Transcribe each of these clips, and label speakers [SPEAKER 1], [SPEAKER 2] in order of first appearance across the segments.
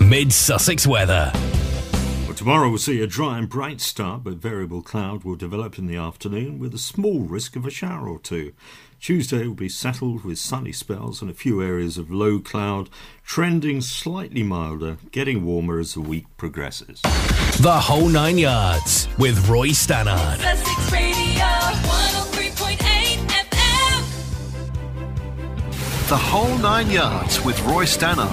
[SPEAKER 1] Mid Sussex weather.
[SPEAKER 2] Well, tomorrow we'll see a dry and bright start, but variable cloud will develop in the afternoon with a small risk of a shower or two. Tuesday will be settled with sunny spells and a few areas of low cloud, trending slightly milder, getting warmer as the week progresses.
[SPEAKER 1] The whole nine yards with Roy Stannard.
[SPEAKER 3] Sussex Radio 103.8
[SPEAKER 4] The whole nine yards with Roy Stannard.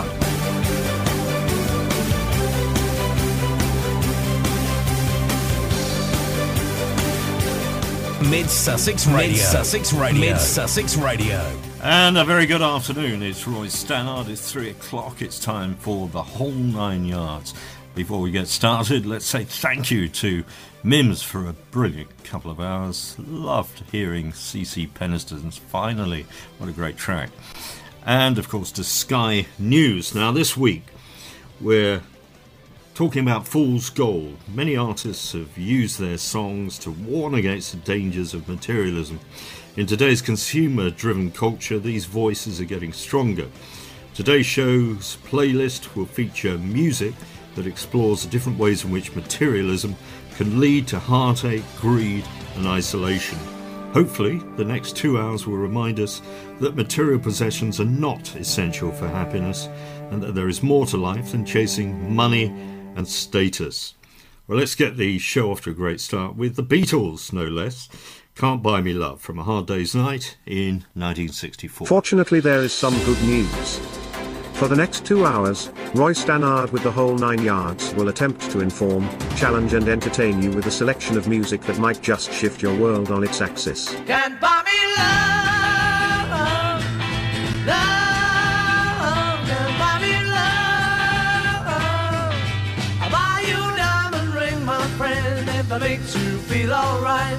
[SPEAKER 1] Mid Sussex Radio. Mid Sussex Radio. Mid Sussex Radio.
[SPEAKER 2] And a very good afternoon. It's Roy Stannard. It's three o'clock. It's time for the whole nine yards. Before we get started, let's say thank you to Mims for a brilliant couple of hours. Loved hearing CeCe Peniston's finally. What a great track. And of course to Sky News. Now, this week we're talking about Fool's Gold. Many artists have used their songs to warn against the dangers of materialism. In today's consumer driven culture, these voices are getting stronger. Today's show's playlist will feature music that explores the different ways in which materialism can lead to heartache, greed, and isolation. Hopefully, the next two hours will remind us that material possessions are not essential for happiness and that there is more to life than chasing money and status. Well, let's get the show off to a great start with the Beatles, no less. Can't Buy Me Love from A Hard Day's Night in 1964.
[SPEAKER 5] Fortunately, there is some good news. For the next two hours, Roy Stannard with the whole nine yards will attempt to inform, challenge, and entertain you with a selection of music that might just shift your world on its axis.
[SPEAKER 6] Can't buy me love, love, can't buy me love. I'll buy you a diamond ring, my friend, if that makes you feel alright.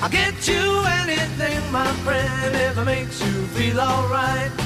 [SPEAKER 6] I'll get you anything, my friend, if it makes you feel alright.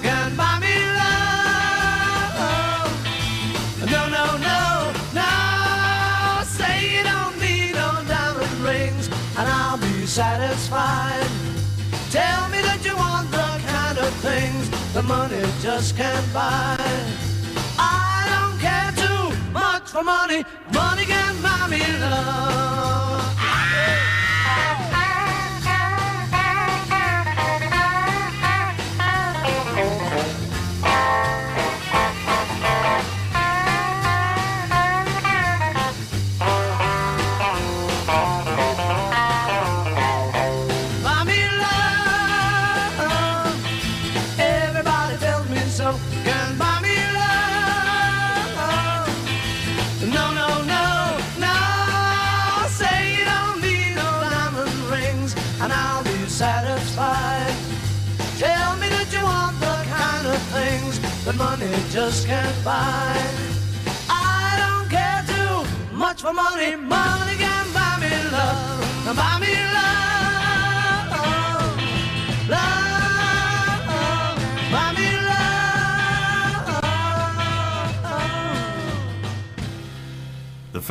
[SPEAKER 6] satisfied. Tell me that you want the kind of things the money just can't buy. I don't care too much for money. Money can buy me love. Just can't buy. I don't care too much for money. Money can buy me love. Buy me love.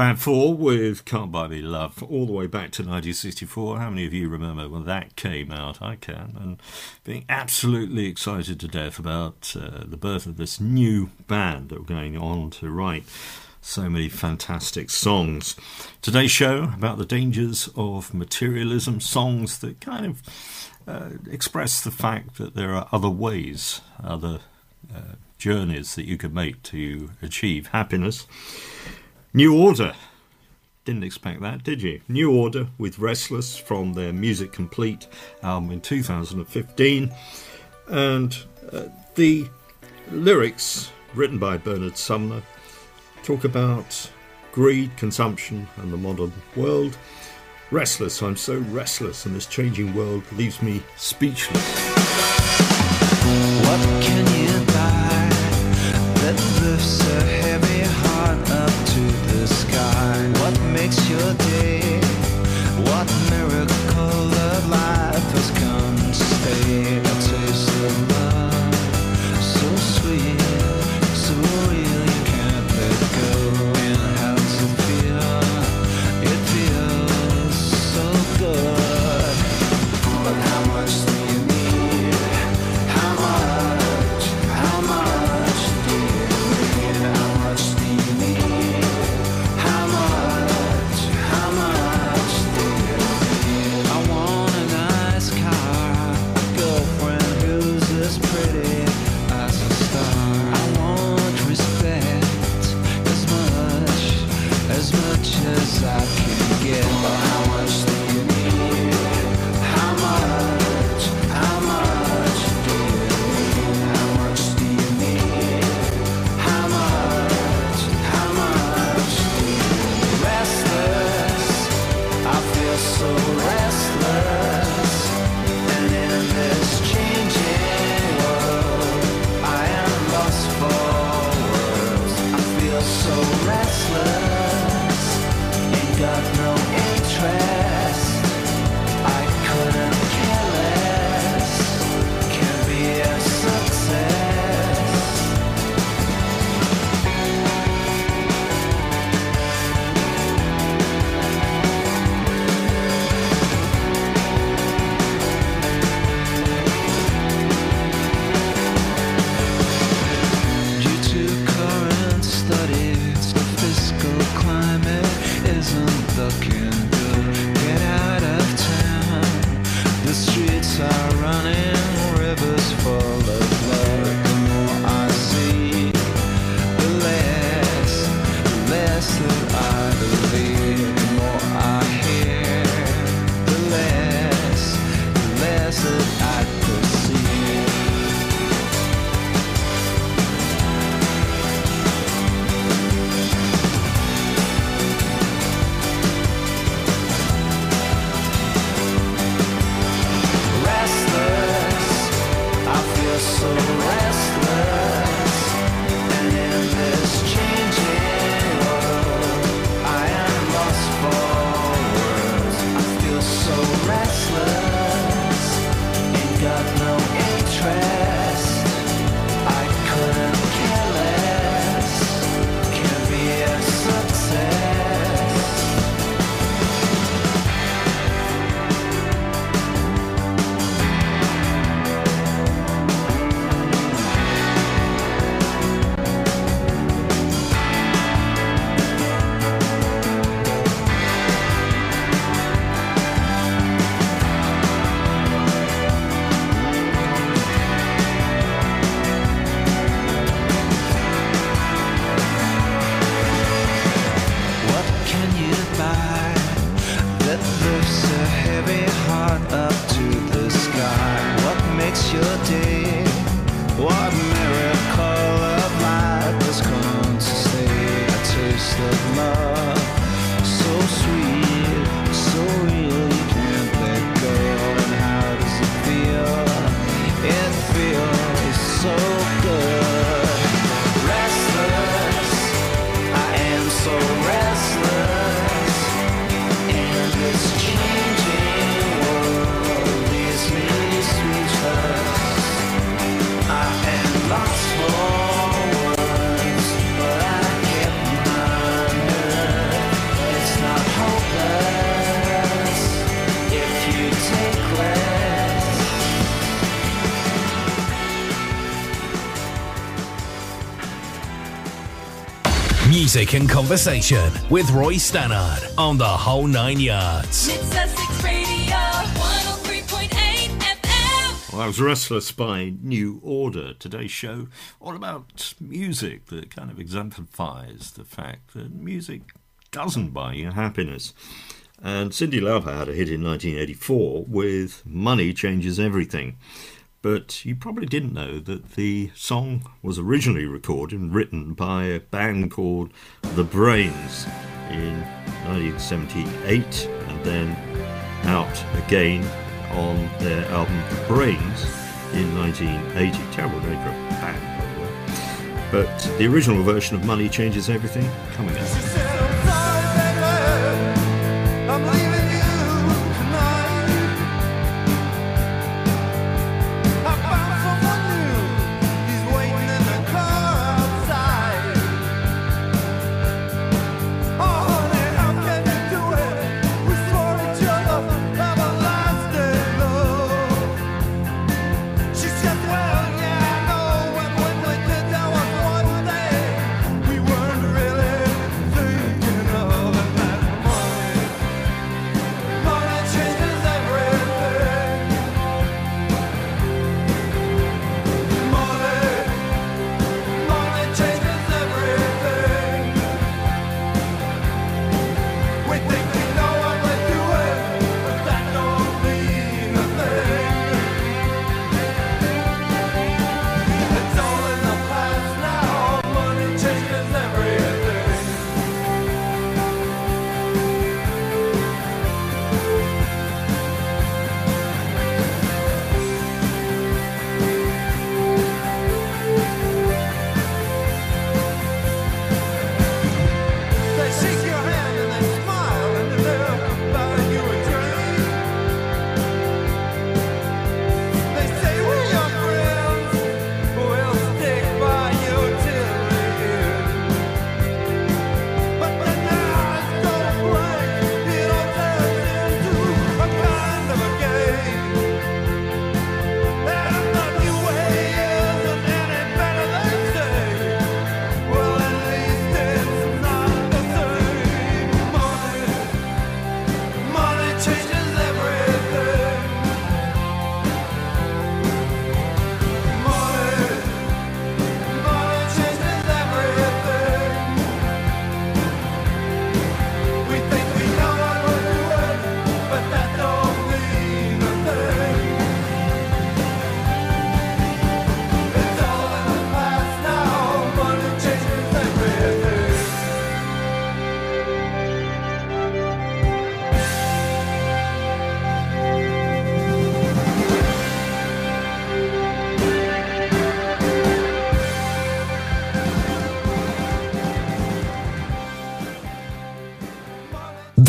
[SPEAKER 2] Fab Four with Can't Buy Me Love, all the way back to 1964. How many of you remember when that came out? I can. And being absolutely excited to death about uh, the birth of this new band that were going on to write so many fantastic songs. Today's show about the dangers of materialism, songs that kind of uh, express the fact that there are other ways, other uh, journeys that you can make to achieve happiness. New Order. Didn't expect that, did you? New Order with Restless from their Music Complete album in 2015. And uh, the lyrics, written by Bernard Sumner, talk about greed, consumption, and the modern world. Restless, I'm so restless, and this changing world leaves me speechless.
[SPEAKER 7] What can you buy that lifts a sky. What makes your day? What miracle of life?
[SPEAKER 1] Music and conversation with Roy Stannard on the whole nine yards.
[SPEAKER 3] Mid Sussex Radio 103.8 FM.
[SPEAKER 2] Well, I was Restless by New Order. Today's show all about music that kind of exemplifies the fact that music doesn't buy you happiness. And Cyndi Lauper had a hit in 1984 with Money Changes Everything. But you probably didn't know that the song was originally recorded and written by a band called The Brains in 1978 and then out again on their album The Brains in 1980. Terrible name for a band, by the way. But the original version of Money Changes Everything coming up.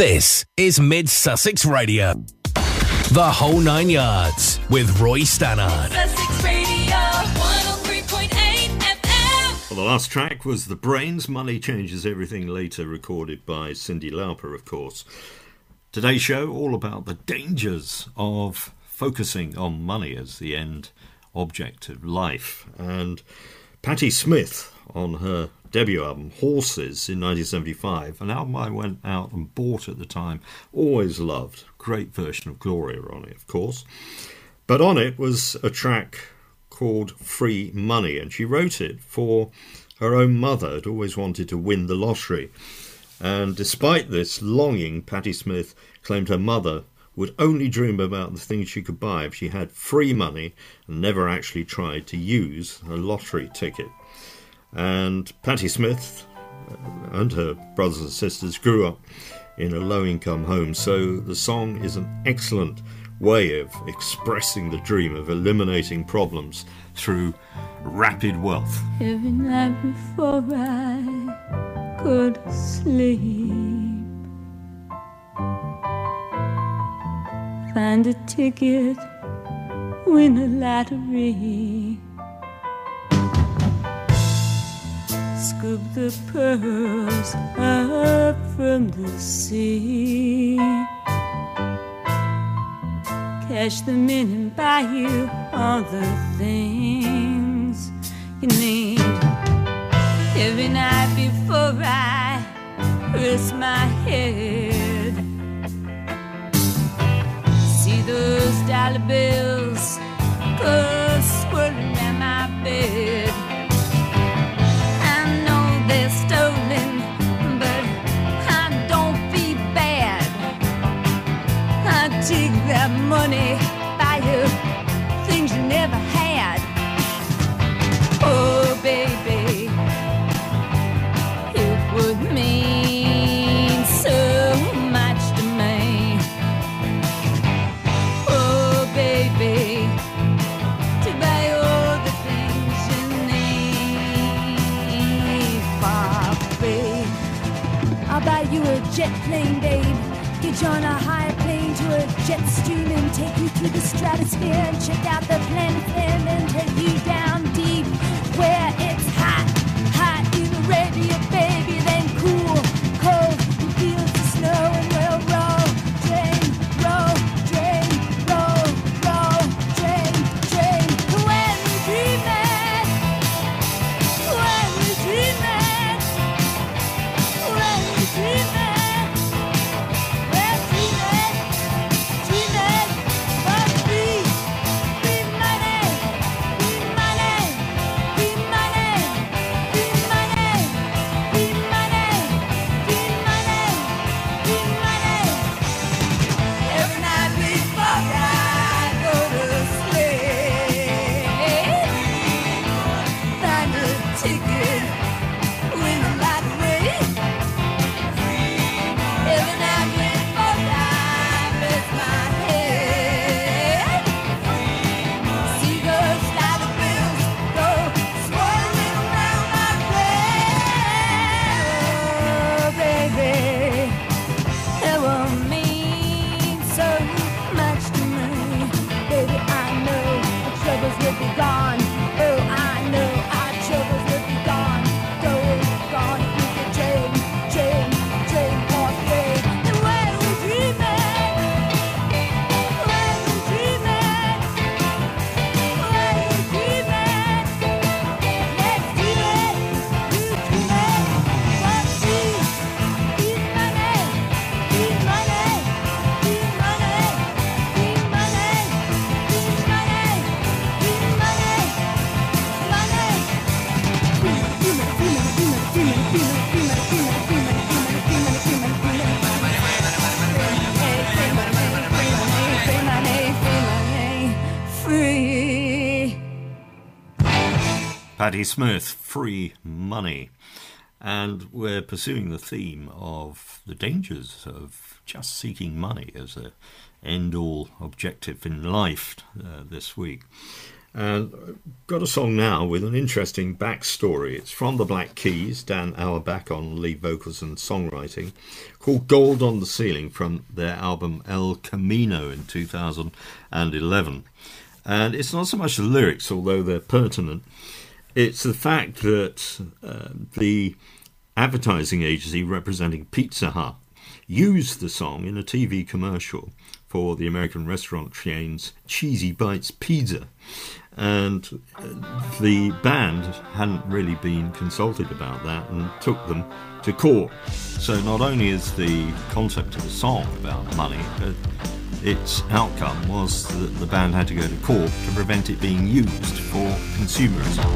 [SPEAKER 1] This is Mid Sussex Radio. The whole nine yards with Roy Stannard.
[SPEAKER 3] Sussex Radio 103.8 FM.
[SPEAKER 2] Well, the last track was The Brains, Money Changes Everything, later recorded by Cyndi Lauper, of course. Today's show, all about the dangers of focusing on money as the end object of life. And Patti Smith, on her debut album, Horses, in 1975, an album I went out and bought at the time, always loved. Great version of Gloria on it, of course. But on it was a track called Free Money, and she wrote it for her own mother, had always wanted to win the lottery. And despite this longing, Patti Smith claimed her mother would only dream about the things she could buy if she had free money and never actually tried to use a lottery ticket. And Patti Smith uh, and her brothers and sisters grew up in a low income home, so the song is an excellent way of expressing the dream of eliminating problems through rapid wealth.
[SPEAKER 7] Every night before I to sleep, find a ticket, win a lottery. Scoop the pearls up from the sea. Cash them in and buy you all the things you need. Every night before I rest my head. See those dollar bills go money, buy you things you never had. Oh, baby, it would mean so much to me. Oh, baby, to buy all the things you need for free. I'll buy you a jet plane, babe. Get you on a high plane to a jet stream through the stratosphere and check out the planet and then
[SPEAKER 2] Patti Smith, Free Money. And we're pursuing the theme of the dangers of just seeking money as a end all objective in life uh, this week. And I've got a song now with an interesting backstory. It's from the Black Keys, Dan Auerbach on lead vocals and songwriting, called Gold on the Ceiling from their album El Camino in 2011. And it's not so much the lyrics, although they're pertinent, it's the fact that uh, the advertising agency representing Pizza Hut used the song in a TV commercial for the American restaurant chain's Cheesy Bites Pizza. And uh, the band hadn't really been consulted about that and took them to court. So not only is the concept of the song about money, its outcome was that the band had to go to court to prevent it being used for consumerism.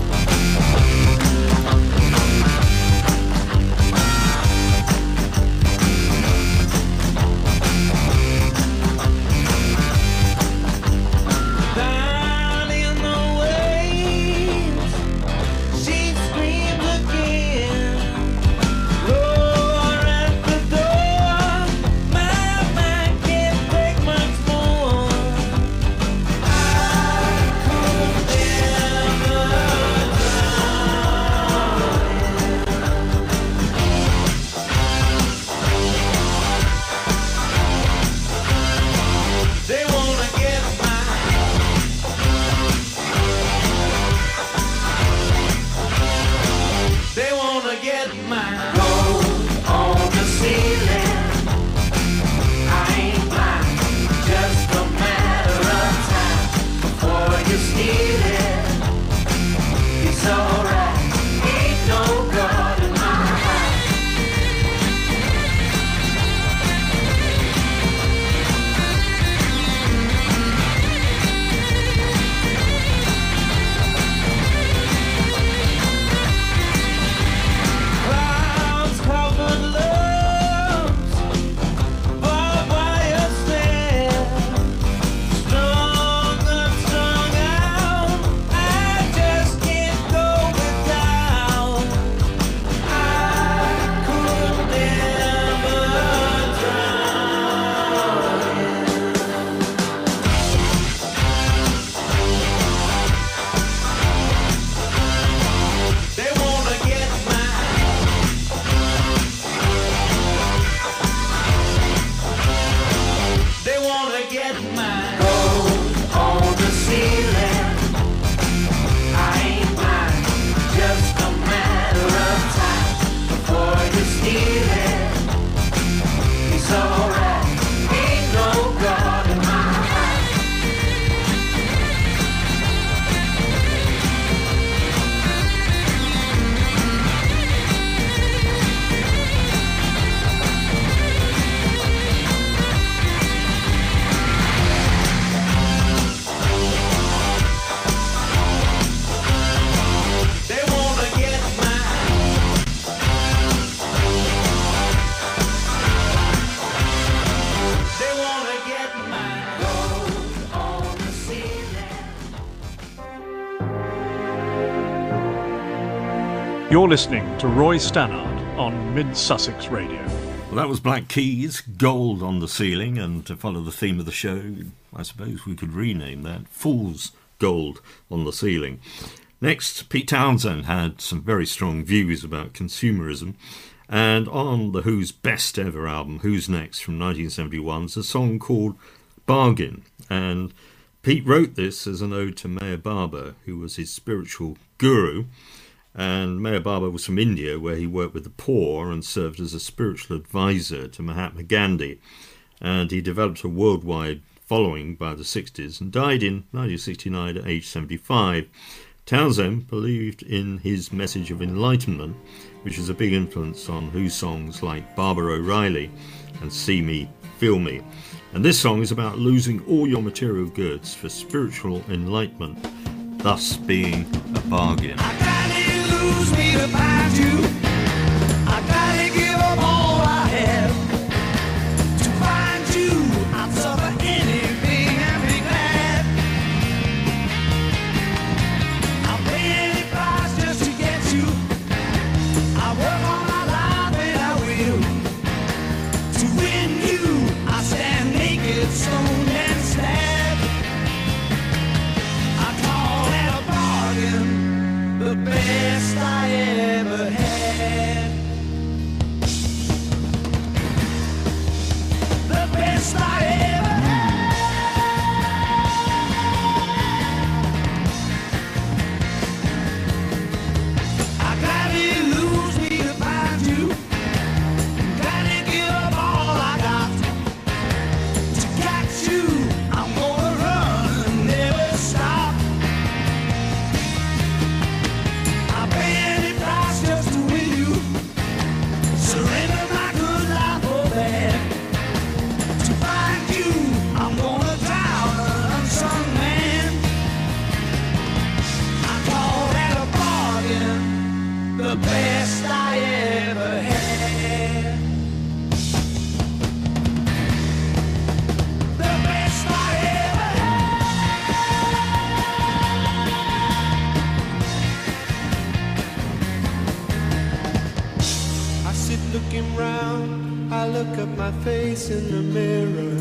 [SPEAKER 8] You're listening to Roy Stannard on Mid Sussex Radio.
[SPEAKER 2] Well, that was Black Keys, Gold on the Ceiling, and to follow the theme of the show, I suppose we could rename that Fool's Gold on the Ceiling. Next, Pete Townshend had some very strong views about consumerism, and on the Who's best ever album, Who's Next from 1971, is a song called Bargain. And Pete wrote this as an ode to Meher Baba, who was his spiritual guru. And Meher Baba was from India, where he worked with the poor and served as a spiritual advisor to Mahatma Gandhi. And he developed a worldwide following by the 60s and died in 1969 at age 75. Townshend believed in his message of enlightenment, which was a big influence on Who songs like Baba O'Riley and See Me, Feel Me. And this song is about losing all your material goods for spiritual enlightenment, thus being a bargain.
[SPEAKER 6] Lose me to find you. At my face in the mirror.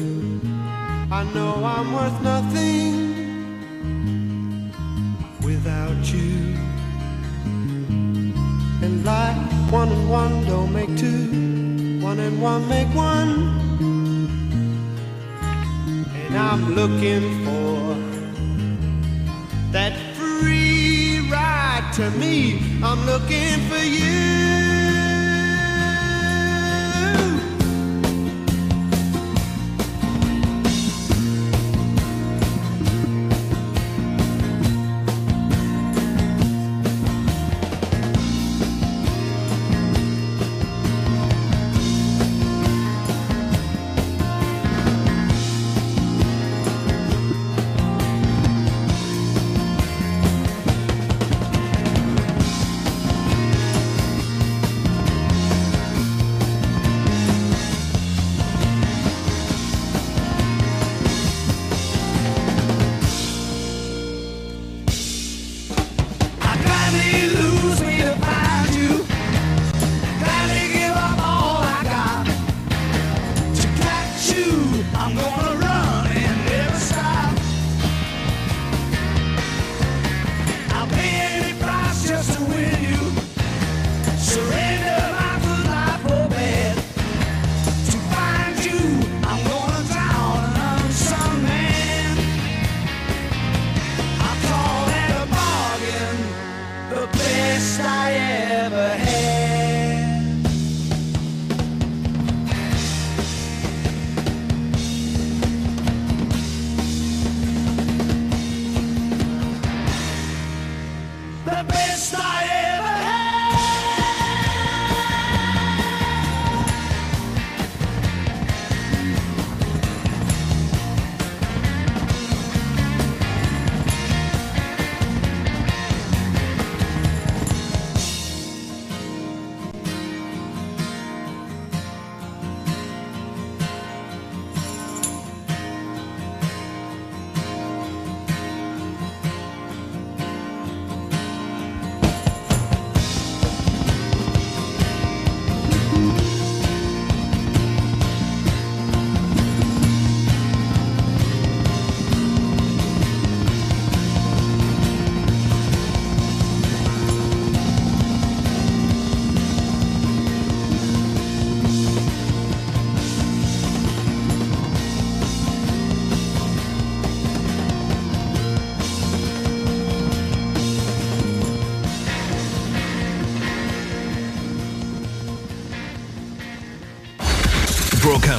[SPEAKER 6] I know I'm worth nothing without you. And like one and one don't make two, one and one make one. And I'm looking for that free ride to me. I'm looking for you.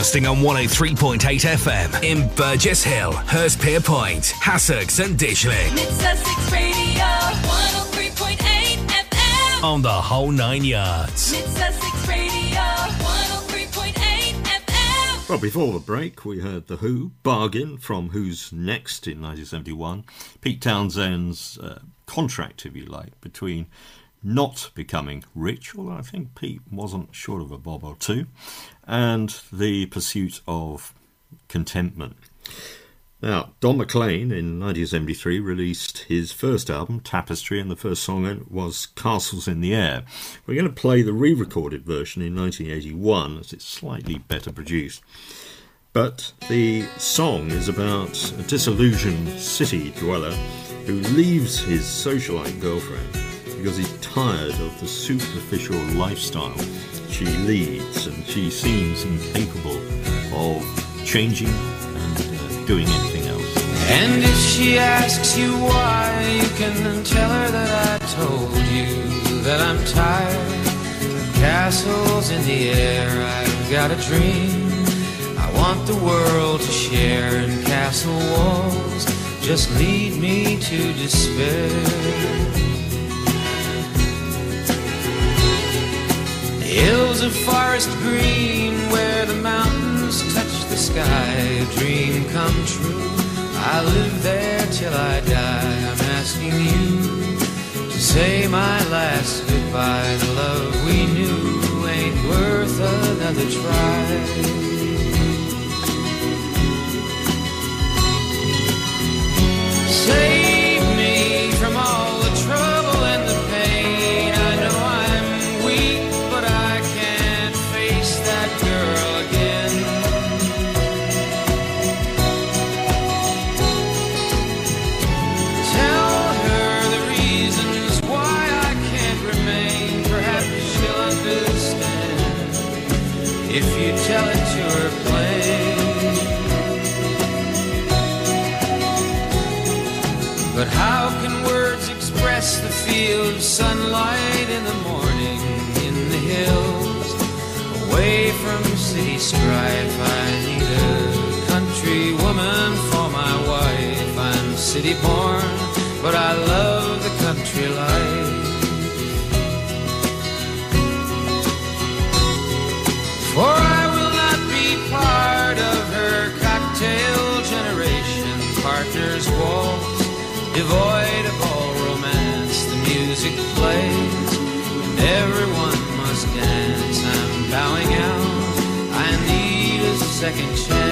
[SPEAKER 1] Broadcasting on 103.8 FM in Burgess Hill, Hurstpierpoint, Hassocks and Ditchling.
[SPEAKER 7] Mid Sussex Radio 103.8 FM.
[SPEAKER 1] On the whole nine yards.
[SPEAKER 7] Mid Sussex Radio 103.8 FM.
[SPEAKER 2] Well, before the break, we heard The Who, Bargain from Who's Next in 1971. Pete Townshend's uh, contract, if you like, between not becoming rich, although I think Pete wasn't short of a bob or two, and the pursuit of contentment. Now, Don McLean in 1973 released his first album, Tapestry, and the first song in it was Castles in the Air. We're going to play the re recorded version in 1981 as it's slightly better produced. But the song is about a disillusioned city dweller who leaves his socialite girlfriend because he's tired of the superficial lifestyle she leads and she seems incapable of changing and uh, doing anything else.
[SPEAKER 9] And if she asks you why, you can tell her that I told you that I'm tired. Castles in the air, I've got a dream. I want the world to share, and castle walls just lead me to despair. Hills of forest green where the mountains touch the sky, a dream come true. I live there till I die. I'm asking you to say my last goodbye. The love we knew ain't worth another try. Save Away from city strife, I need a country woman for my wife. I'm city born, but I love the country life. For I will not be part of her cocktail generation. Partners waltz, devoid of all romance. The music plays, second chance.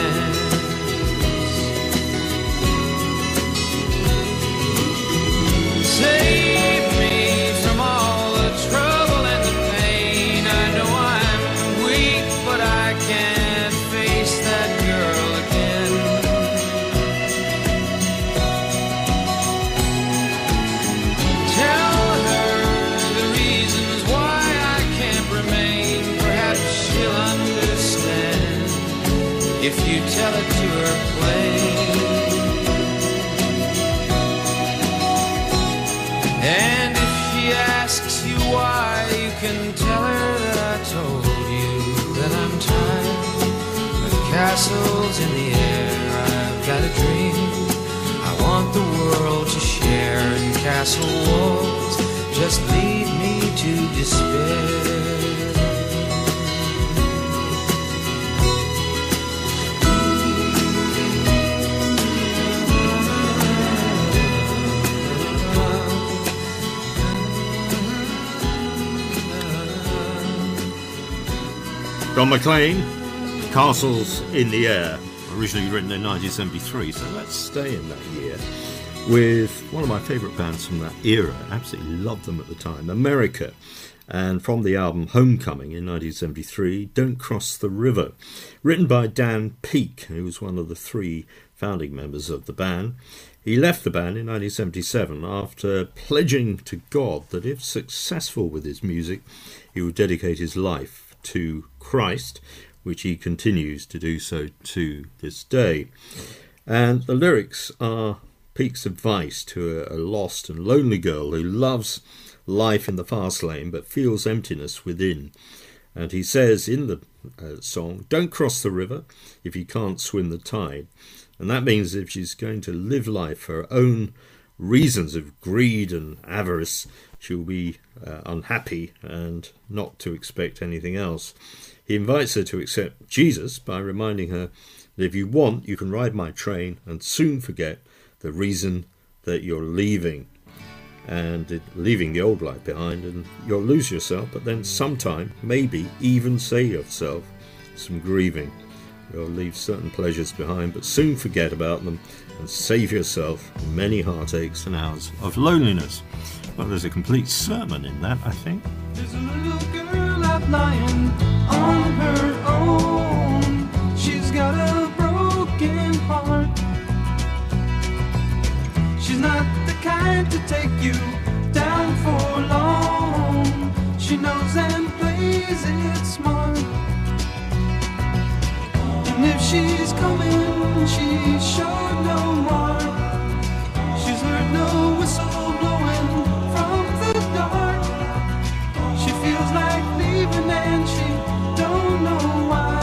[SPEAKER 9] Castle walls just lead me to despair.
[SPEAKER 2] Don McLean, Castles in the Air, originally written in 1973, so let's stay in that year with one of my favourite bands from that era. Absolutely loved them at the time, America. And from the album Homecoming in 1973, Don't Cross the River, written by Dan Peek, who was one of the three founding members of the band. He left the band in 1977 after pledging to God that if successful with his music, he would dedicate his life to Christ, which he continues to do so to this day. And the lyrics are Peek's advice to a, a lost and lonely girl who loves life in the fast lane but feels emptiness within. And he says in the uh, song, Don't cross the river if you can't swim the tide. And that means if she's going to live life for her own reasons of greed and avarice, she'll be uh, unhappy and not to expect anything else. He invites her to accept Jesus by reminding her that if you want, you can ride my train and soon forget the reason that you're leaving and leaving the old life behind, and you'll lose yourself, but then sometime, maybe even save yourself some grieving. You'll leave certain pleasures behind, but soon forget about them and save yourself many heartaches and hours of loneliness. Well, there's a complete sermon in that, I think.
[SPEAKER 10] There's a little girl out lying on her own. She's got a not the kind to take you down for long. She knows and plays it smart. And if she's coming, she sure no more. She's heard no whistle blowing from the dark. She feels like leaving and she don't know why.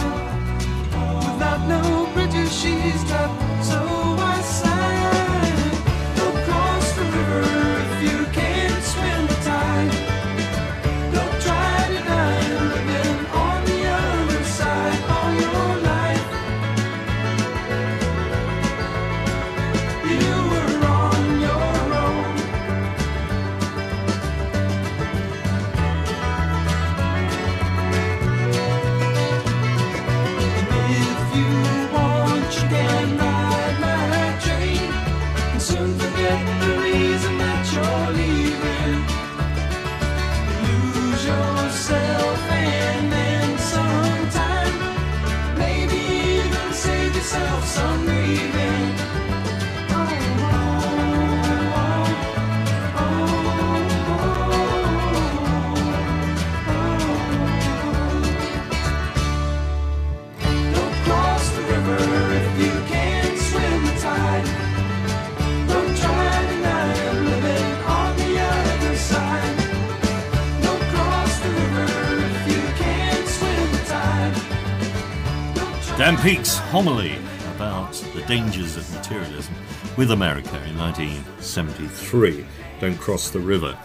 [SPEAKER 10] Without no bridges, she's. So
[SPEAKER 2] Dan Peek's homily about the dangers of materialism with America in 1973. Don't cross the river.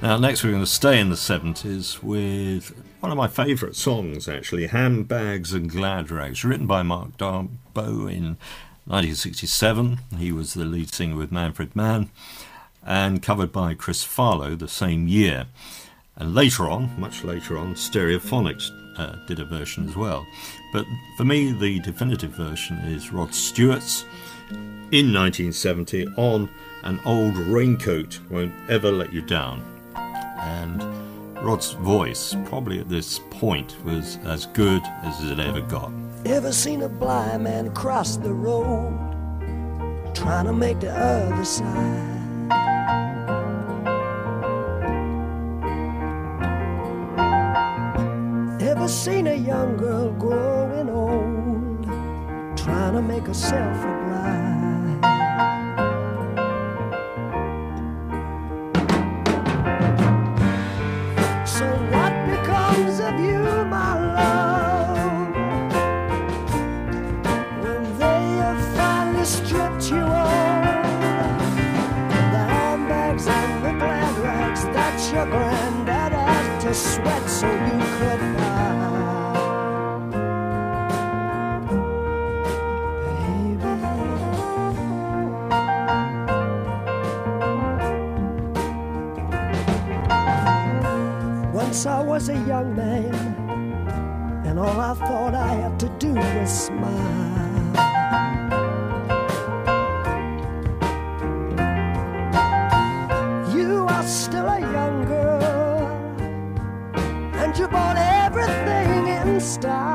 [SPEAKER 2] Now, next we're going to stay in the 70s with one of my favourite songs, actually, Handbags and Glad Rags, written by Mark d'Abo in 1967. He was the lead singer with Manfred Mann and covered by Chris Farlowe the same year. And later on, much later on, Stereophonics uh, did a version as well. But for me, the definitive version is Rod Stewart's in 1970 on An Old Raincoat Won't Ever Let You Down. And Rod's voice, probably at this point, was as good as it ever got.
[SPEAKER 11] Ever seen a blind man cross the road trying to make the other side? Ever seen a young girl growing old trying to make herself a bride? So what becomes of you, my love? When they have finally stripped you of the handbags and the glad rags that your granddad had to sweat so you could I was a young man, and all I thought I had to do was smile. You are still a young girl, and you bought everything in style.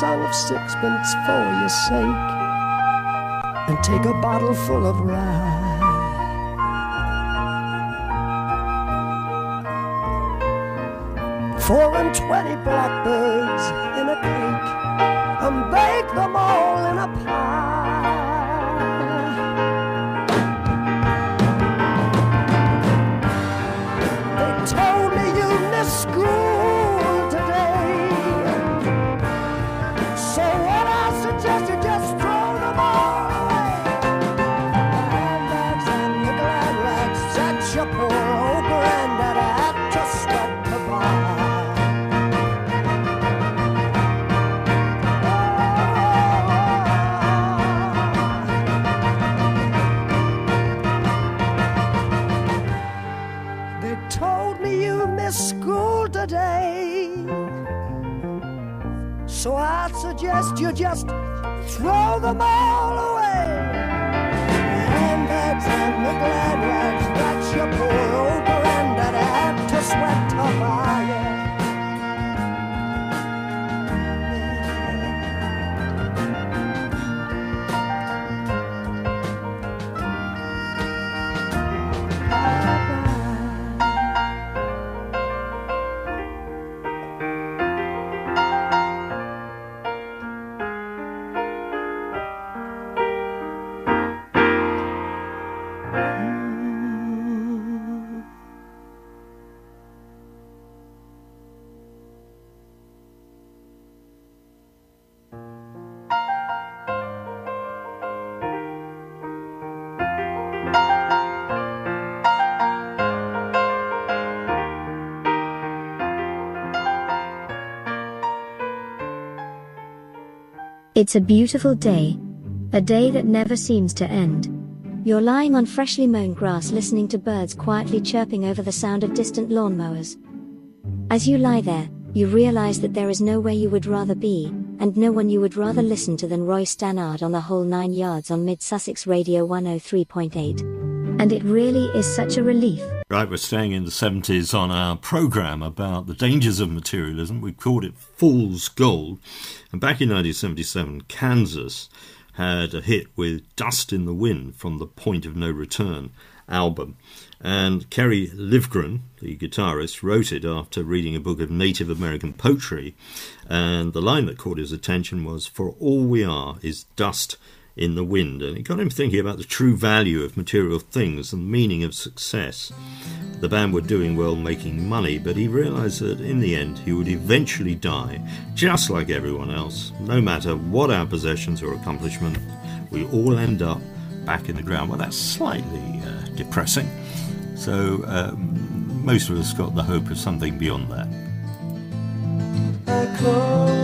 [SPEAKER 11] Song of sixpence for your sake and take a bottle full of rye. Four and twenty blackbirds in a cake and bake them all you just throw them all
[SPEAKER 12] It's a beautiful day. A day that never seems to end. You're lying on freshly mown grass listening to birds quietly chirping over the sound of distant lawnmowers. As you lie there, you realize that there is nowhere you would rather be, and no one you would rather listen to than Roy Stannard on the whole nine yards on Mid Sussex Radio 103.8. And it really is such a relief.
[SPEAKER 2] Right, we're staying in the 70s on our programme about the dangers of materialism. We called it Fool's Gold. And back in 1977, Kansas had a hit with Dust in the Wind from the Point of Know Return album. And Kerry Livgren, the guitarist, wrote it after reading a book of Native American poetry. And the line that caught his attention was For all we are is dust in the wind. And it got him thinking about the true value of material things and the meaning of success. The band were doing well making money, but he realised that in the end he would eventually die, just like everyone else. No matter what our possessions or accomplishment, we all end up back in the ground. Well, that's slightly uh, depressing. So um, most of us got the hope of something beyond that.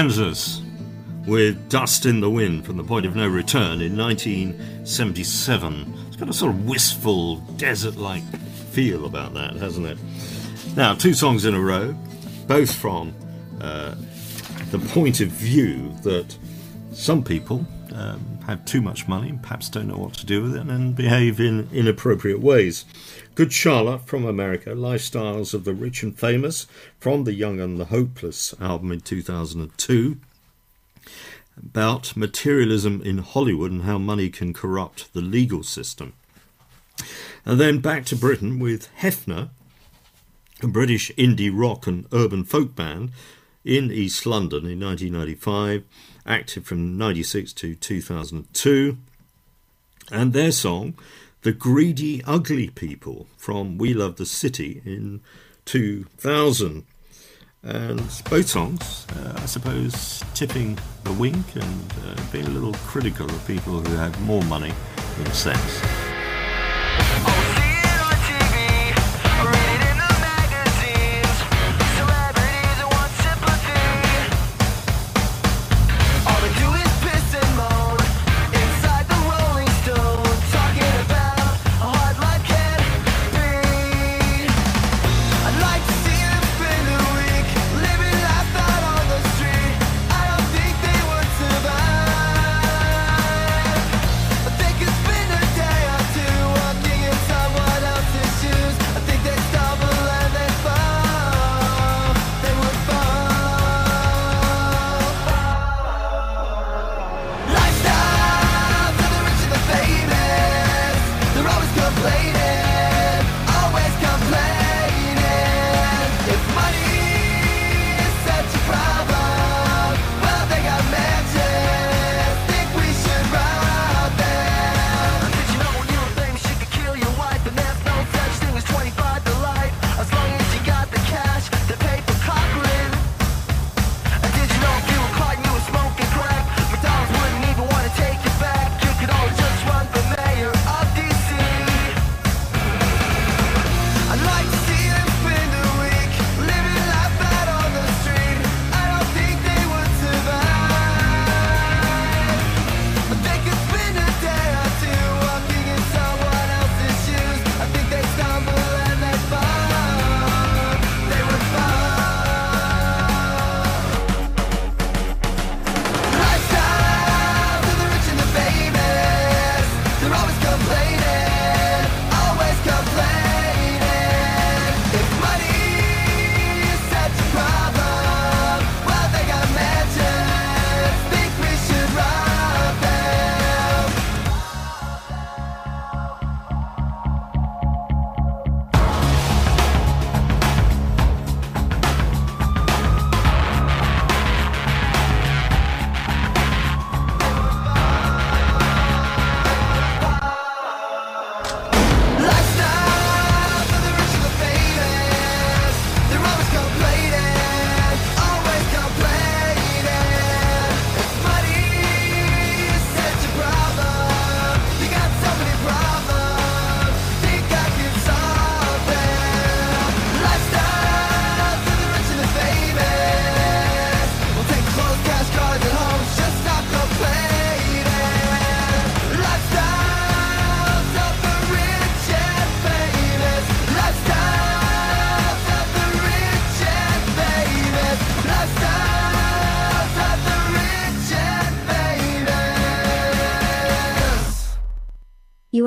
[SPEAKER 13] Kansas with Dust in the Wind from the Point of Know Return in 1977. It's got a sort of wistful, desert like feel about that, hasn't it? Now, two songs in a row, both from uh, the point of view that some people um, have too much money and perhaps don't know what to do with it and behave in inappropriate ways. Good Charlotte from America, Lifestyles of the Rich and Famous from the Young and the Hopeless album in 2002 about materialism in Hollywood and how money can corrupt the legal system. And then back to Britain with Hefner, a British indie rock and urban folk band in East London in 1995, active from 96 to 2002. And their song, The Greedy Ugly People, from We Love the City in 2000. And both songs, uh, I suppose, tipping the wink and uh, being a little critical of people who have more money than sense.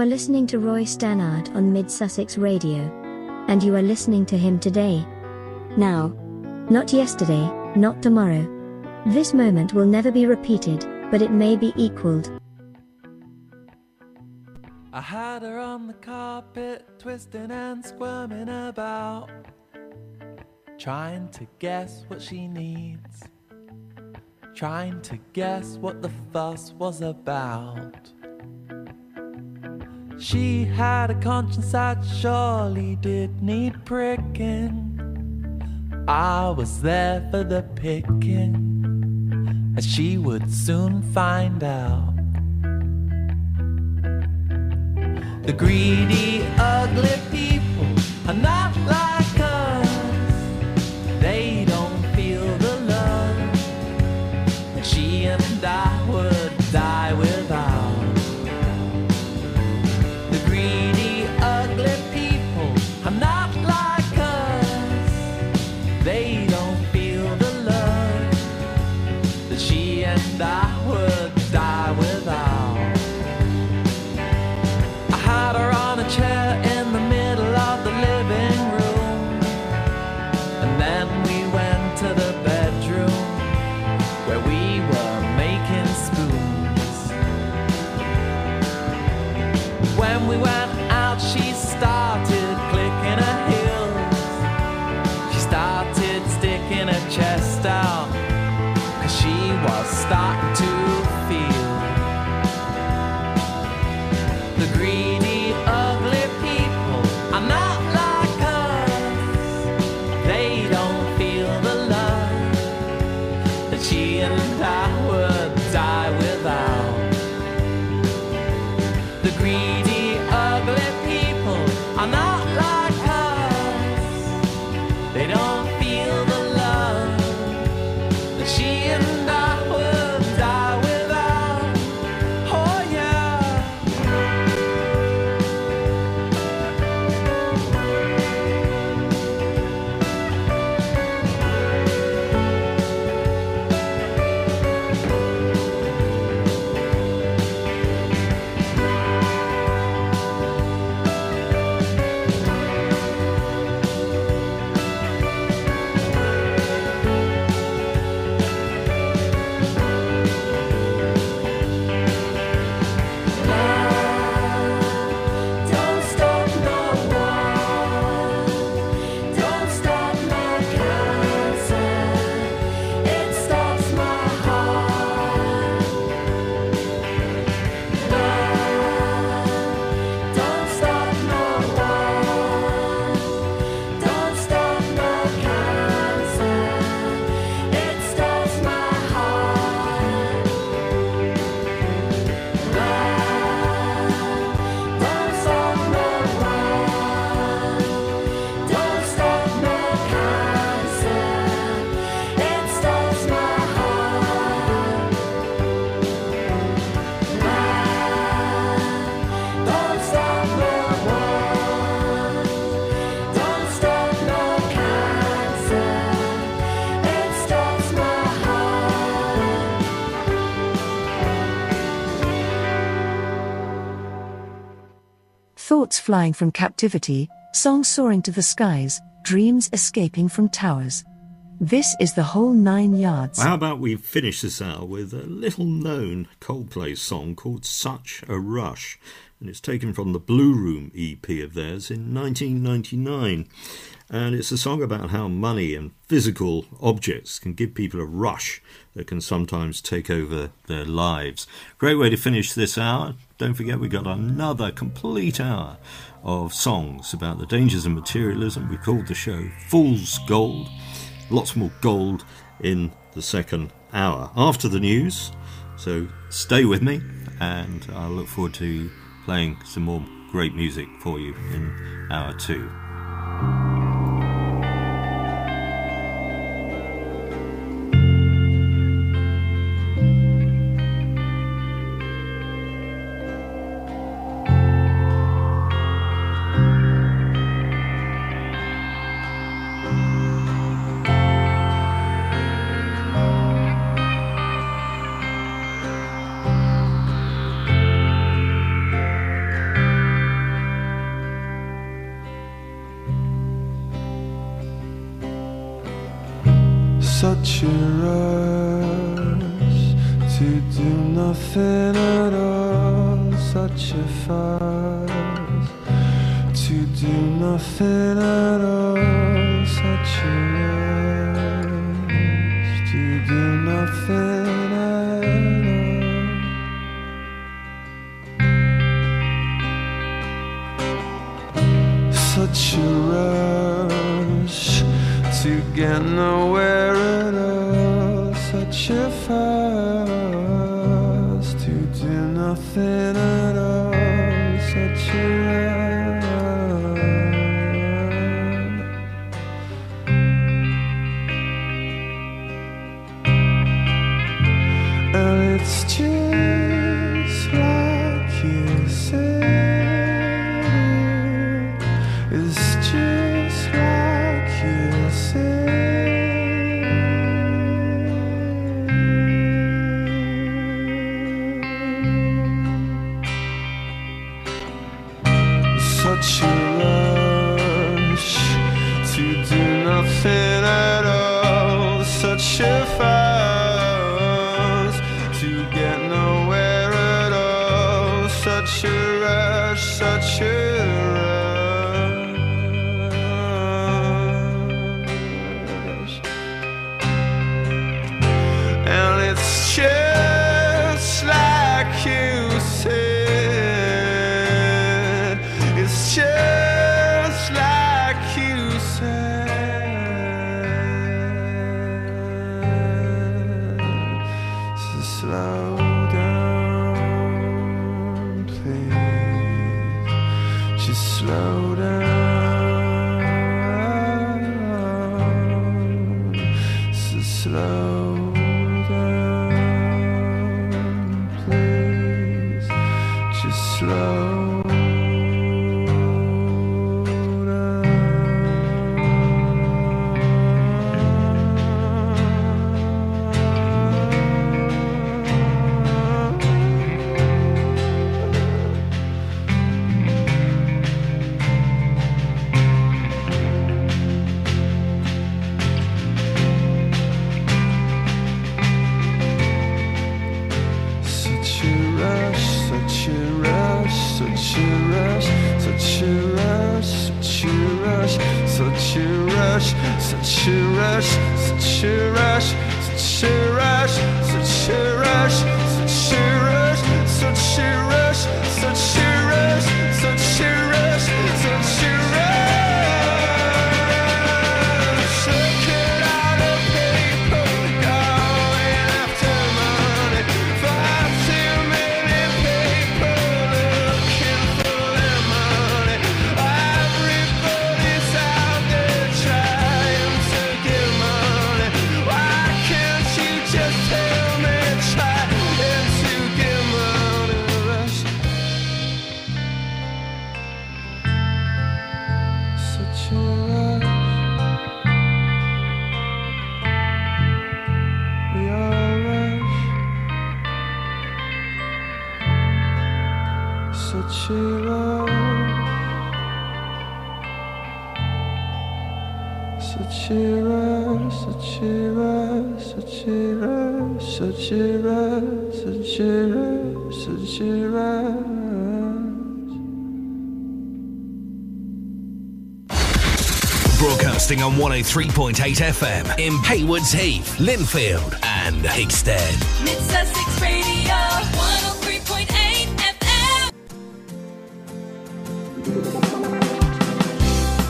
[SPEAKER 12] Are listening to Roy Stannard on Mid Sussex Radio. And you are listening to him today. Now. Not yesterday, not tomorrow. This moment will never be repeated, but it may be equaled.
[SPEAKER 14] I had her on the carpet, twisting and squirming about, trying to guess what she needs, trying to guess what the fuss was about. She had a conscience that surely did need pricking. I was there for the picking, as she would soon find out. The greedy, ugly people are not like us.
[SPEAKER 15] Flying from captivity, songs soaring to the skies, dreams escaping from towers. This is the whole nine yards.
[SPEAKER 2] How about we finish this hour with a little known Coldplay song called Such a Rush? And it's taken from the Blue Room EP of theirs in 1999. And it's a song about how money and physical objects can give people a rush that can sometimes take over their lives. Great way to finish this hour. Don't forget, we've got another complete hour of songs about the dangers of materialism. We called the show Fool's Gold. Lots more gold in the second hour after the news. So stay with me, and I look forward to playing some more great music for you in hour two.
[SPEAKER 16] Nothing at all. Such a fuss to do nothing at all.
[SPEAKER 1] 103.8 FM in Haywards Heath, Lindfield, and Hickstead.
[SPEAKER 3] Mid Sussex Radio 103.8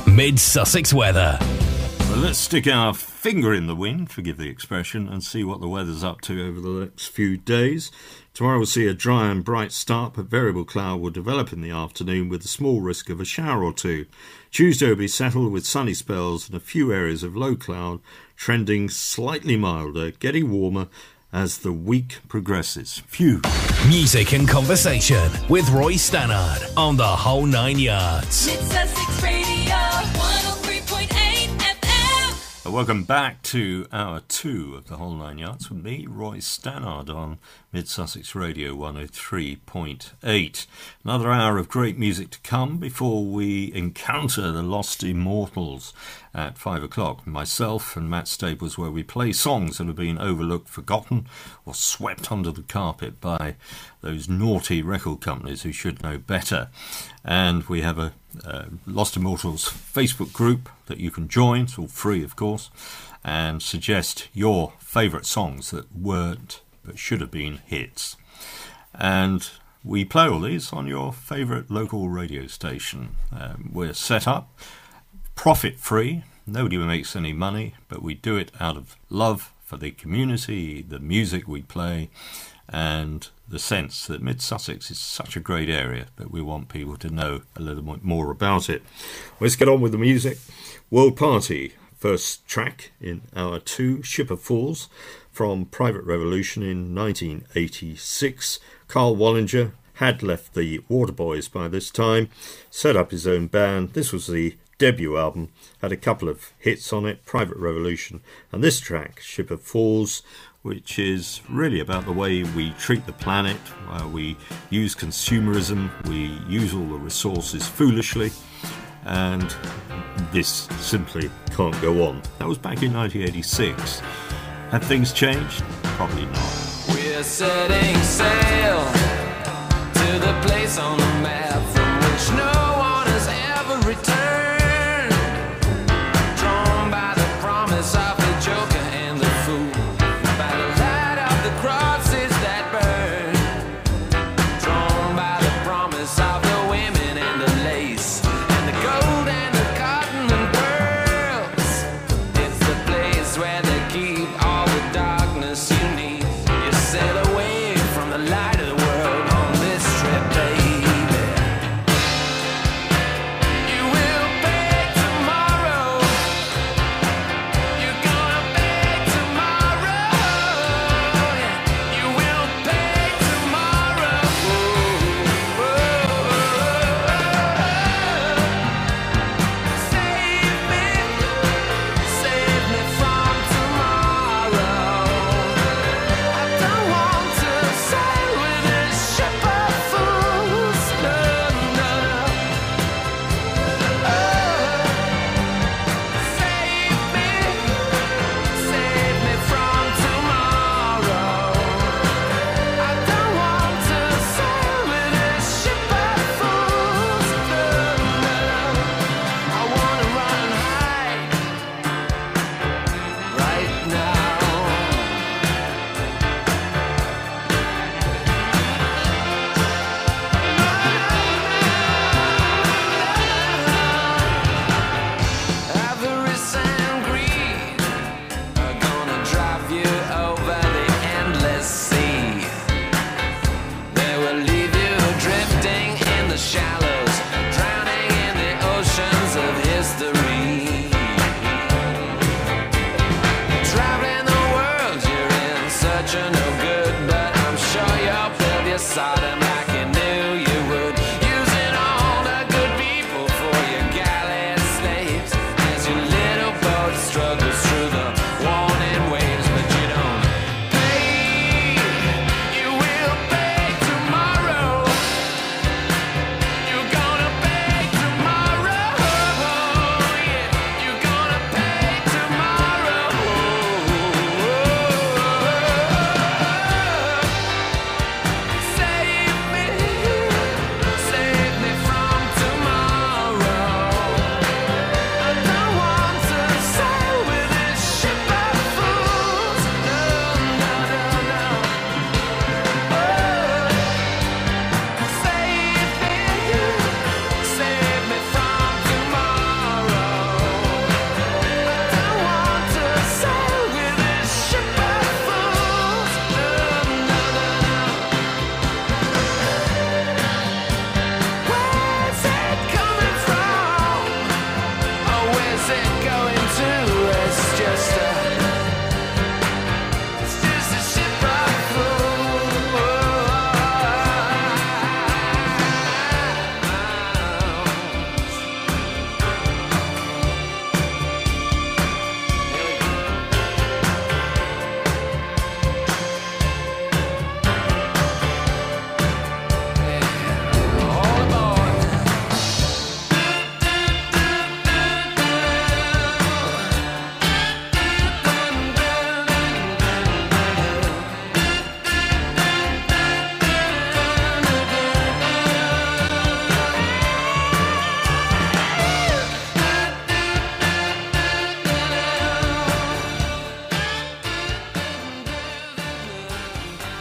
[SPEAKER 3] FM.
[SPEAKER 1] Mid Sussex weather.
[SPEAKER 2] Well, let's stick our finger in the wind, forgive the expression, and see what the weather's up to over the next few days. Tomorrow we'll see a dry and bright start, but variable cloud will develop in the afternoon with a small risk of a shower or two. Tuesday will be settled with sunny spells and a few areas of low cloud, trending slightly milder, getting warmer as the week progresses. Phew.
[SPEAKER 1] Music and conversation with Roy Stannard on the whole nine yards.
[SPEAKER 3] Mid Sussex Radio 103.8 FM.
[SPEAKER 2] Uh, Welcome back to hour two of the whole nine yards with me, Roy Stannard, on Mid Sussex Radio 103.8. Another hour of great music to come before we encounter the Lost Immortals at five o'clock. Myself and Matt Staples, where we play songs that have been overlooked, forgotten, or swept under the carpet by those naughty record companies who should know better. And we have a uh, Lost Immortals Facebook group that you can join. It's all free, of course, and suggest your favourite songs that weren't but should have been hits. And we play all these on your favourite local radio station. Um, we're set up profit free. Nobody makes any money, but we do it out of love for the community, the music we play, and the sense that Mid Sussex is such a great area that we want people to know a little bit more about it. Let's get on with the music. World Party, first track in hour two, Ship of Fools from Private Revolution in 1986. Karl Wallinger had left the Waterboys by this time, set up his own band. This was the debut album, had a couple of hits on it, Private Revolution, and this track, Ship of Fools, which is really about the way we treat the planet, uh, we use consumerism, we use all the resources foolishly, and this simply can't go on. That was back in 1986. Have things changed? Probably not.
[SPEAKER 9] We're setting sail to the place on the map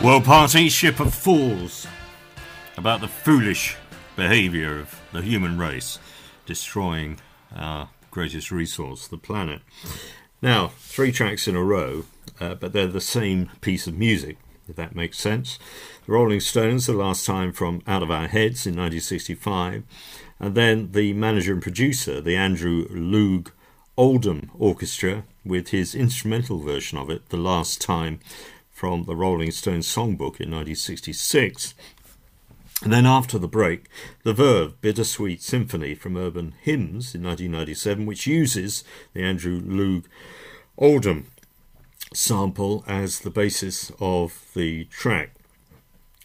[SPEAKER 2] World Party Ship of Fools about the foolish behaviour of the human race destroying our greatest resource, the planet. Now, three tracks in a row, uh, but they're the same piece of music, if that makes sense. The Rolling Stones, the last time from Out of Our Heads in 1965, and then the manager and producer, the Andrew Loog Oldham Orchestra, with his instrumental version of it, the last time from the Rolling Stones songbook in 1966. And then after the break, the Verve Bittersweet Symphony from Urban Hymns in 1997, which uses the Andrew Loog Oldham sample as the basis of the track.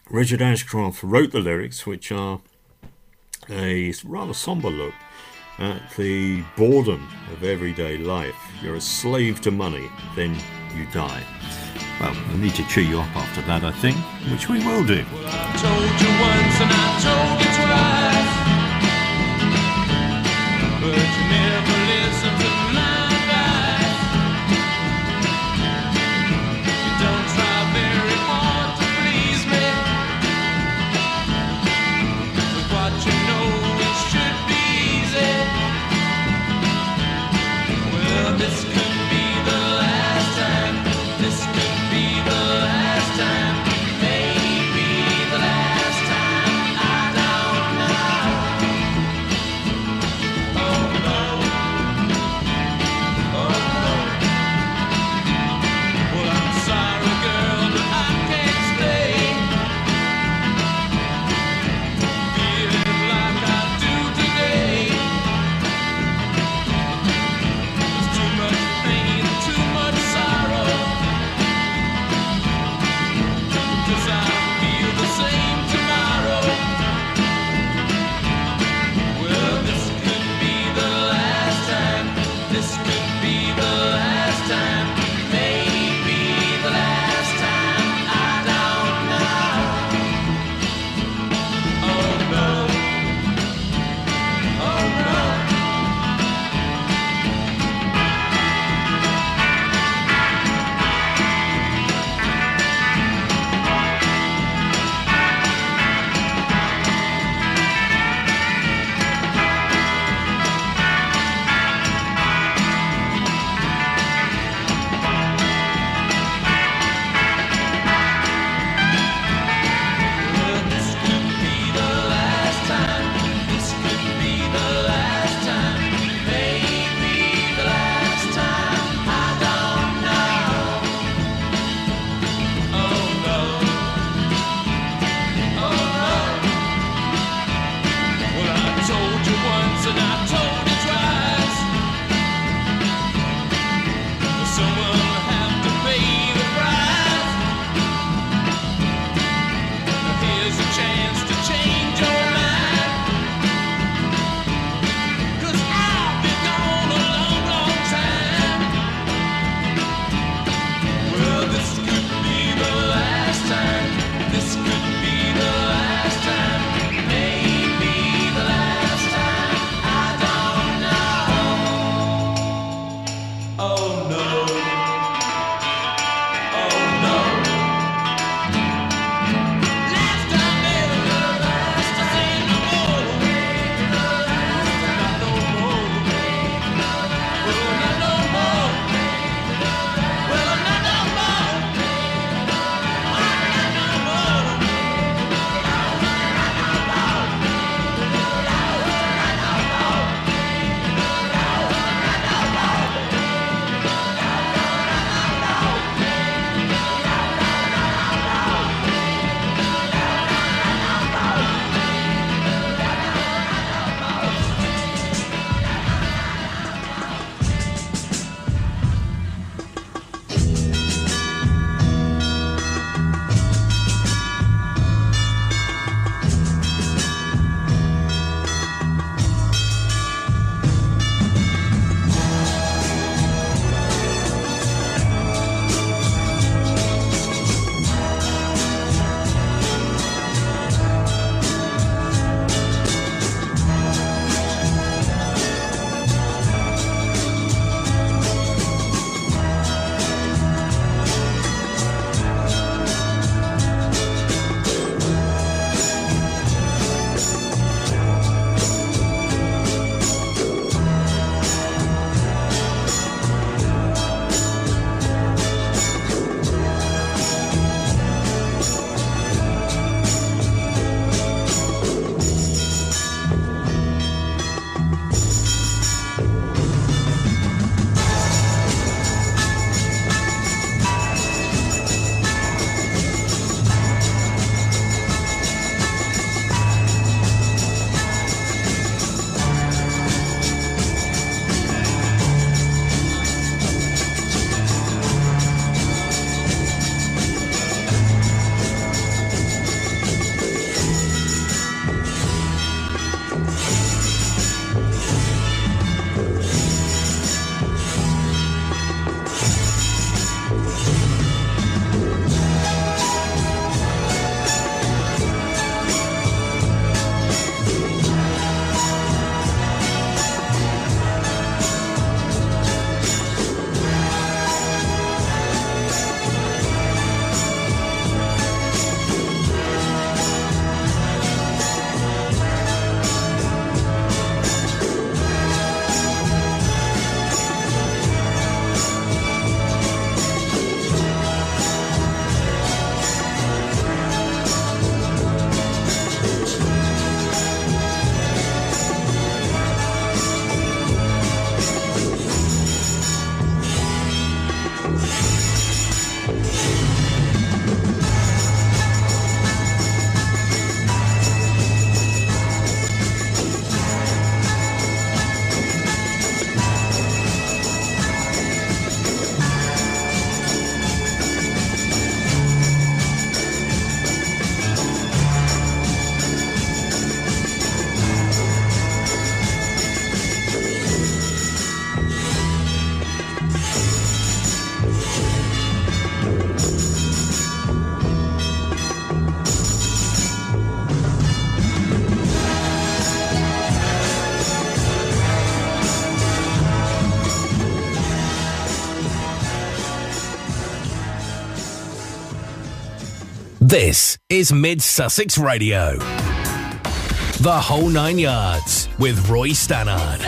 [SPEAKER 2] Richard Ashcroft wrote the lyrics, which are a rather somber look at the boredom of everyday life. You're a slave to money, then you die. Well, we'll need to cheer you up after that, I think, which we will do.
[SPEAKER 1] Yeah. Is Mid Sussex Radio. The whole nine yards with Roy Stannard.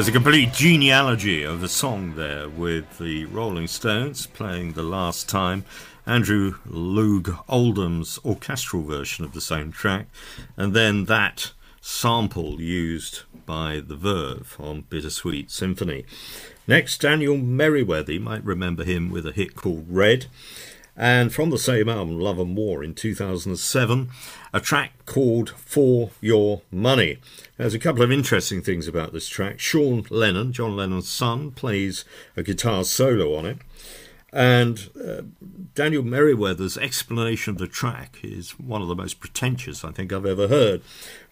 [SPEAKER 2] There's a complete genealogy of the song there with the Rolling Stones playing the last time, Andrew Loog Oldham's orchestral version of the same track, and then that sample used by The Verve on Bittersweet Symphony. Next, Daniel Merriweather, you might remember him with a hit called Red. And from the same album, Love and War, in 2007, a track called For Your Money. There's a couple of interesting things about this track. Sean Lennon, John Lennon's son, plays a guitar solo on it. And uh, Daniel Merriweather's explanation of the track is one of the most pretentious I think I've ever heard.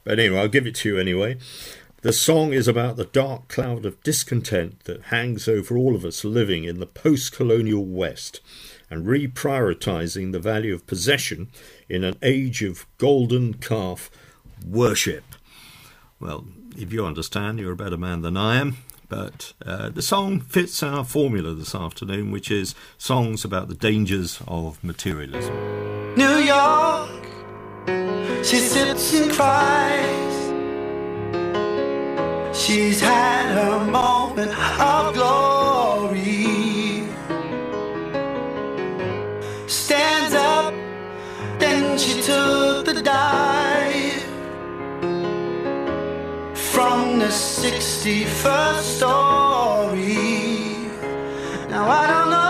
[SPEAKER 2] But anyway, I'll give it to you anyway. The song is about the dark cloud of discontent that hangs over all of us living in the post colonial West and reprioritizing the value of possession in an age of golden calf worship. Well, if you understand, you're a better man than I am. But uh, the song fits our formula this afternoon, which is songs about the dangers of materialism.
[SPEAKER 6] New York, she sits and cries. She's had her moment of glory. She took the dive from the 61st story. Now I don't know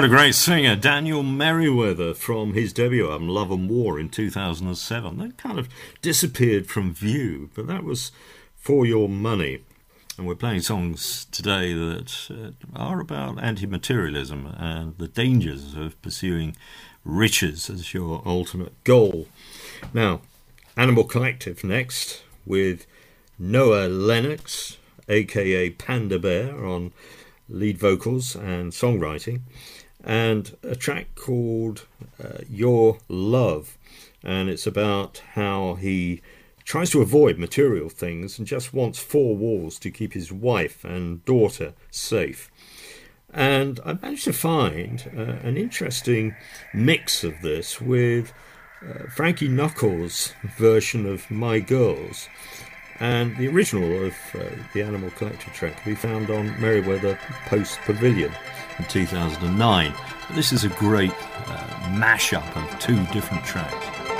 [SPEAKER 6] What
[SPEAKER 2] a great singer, Daniel Merriweather from his debut album Love and War in 2007. That kind of disappeared from view, but that was For Your Money. And we're playing songs today that uh, are about anti materialism and the dangers of pursuing riches as your ultimate goal. Now, Animal Collective next with Noah Lennox, aka Panda Bear, on lead vocals and songwriting, and a track called uh, Your Love. And it's about how he tries to avoid material things and just wants four walls to keep his wife and daughter safe. And I managed to find uh, an interesting mix of this with uh, Frankie Knuckles' version of My Girls. And the original of uh, the Animal Collective track be found on Merriweather Post Pavilion in 2009. But this is a great uh, mashup of two different tracks.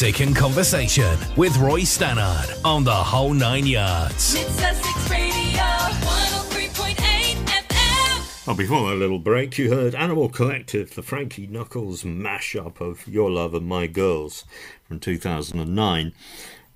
[SPEAKER 1] Music and conversation with Roy Stannard on the whole nine yards.
[SPEAKER 3] Mid Sussex Radio 103.8 FM.
[SPEAKER 2] Well, before that little break, you heard Animal Collective, the Frankie Knuckles mashup of Your Love and My Girls from 2009.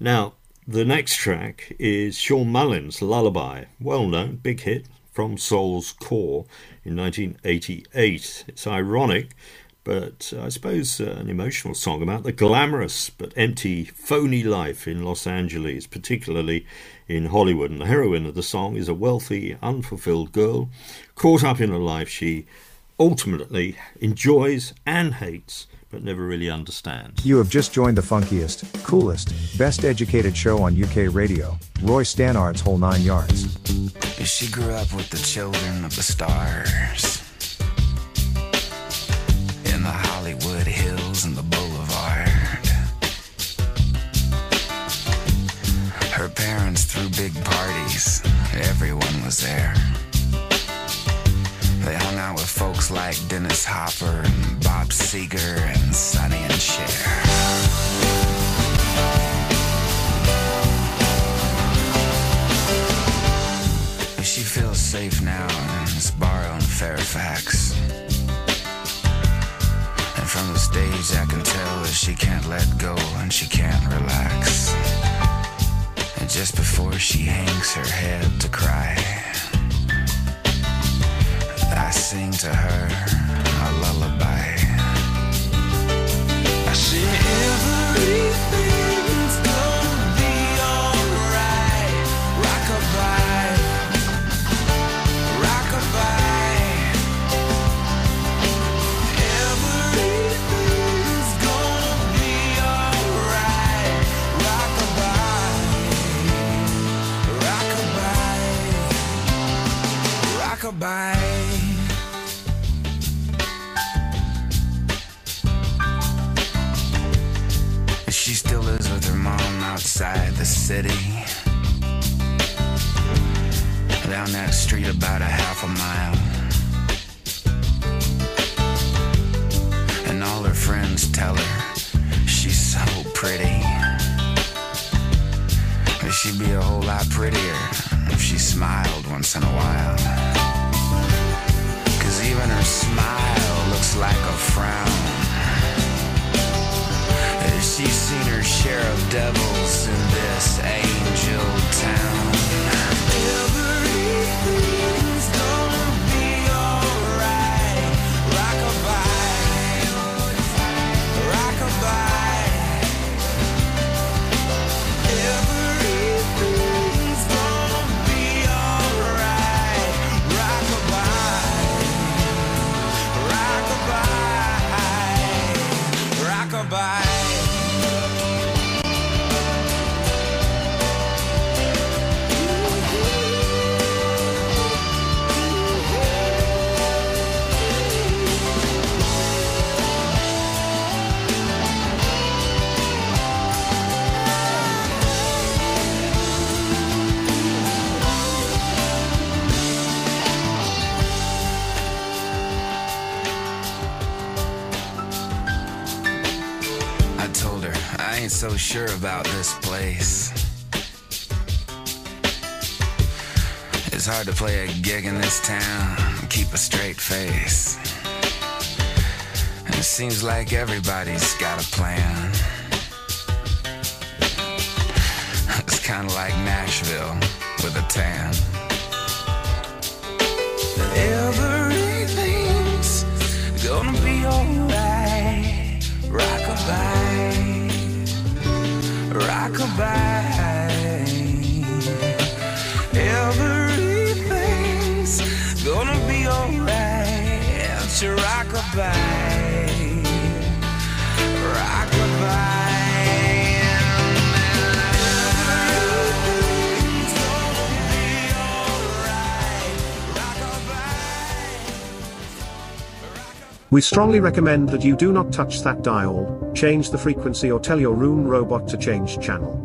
[SPEAKER 2] Now, the next track is Shawn Mullins Lullaby, well known, big hit from Soul's Core in 1988. It's ironic, but I suppose uh, an emotional song about the glamorous but empty, phony life in Los Angeles, particularly in Hollywood. And the heroine of the song is a wealthy, unfulfilled girl caught up in a life she ultimately enjoys and hates, but never really understands.
[SPEAKER 17] You have just joined the funkiest, coolest, best educated show on UK radio, Roy Stannard's Whole Nine Yards.
[SPEAKER 18] She grew up with the children of the stars in the Hollywood Hills and the Boulevard. Her parents threw big parties, everyone was there. They hung out with folks like Dennis Hopper and Bob Seger and Sonny and Cher. She feels safe now in Sbarro and Fairfax. I can tell that she can't let go and she can't relax. And just before she hangs her head to cry, I sing to her a lullaby. I sing everything's She still lives with her mom outside the city. Down that street about a half a mile. And all her friends tell her she's so pretty. But she'd be a whole lot prettier if she smiled once in a while. Even her smile looks like a frown. She's seen her share of devils in this angel town. So sure about this place. It's hard to play a gig in this town and keep a straight face. And it seems like everybody's got a plan. It's kind of like Nashville with a tan. Everything's gonna be alright. Rockabye, rockabye. Everything's gonna be alright. Gonna be alright.
[SPEAKER 5] We strongly recommend that you do not touch that dial, change the frequency or tell your room robot to change channel.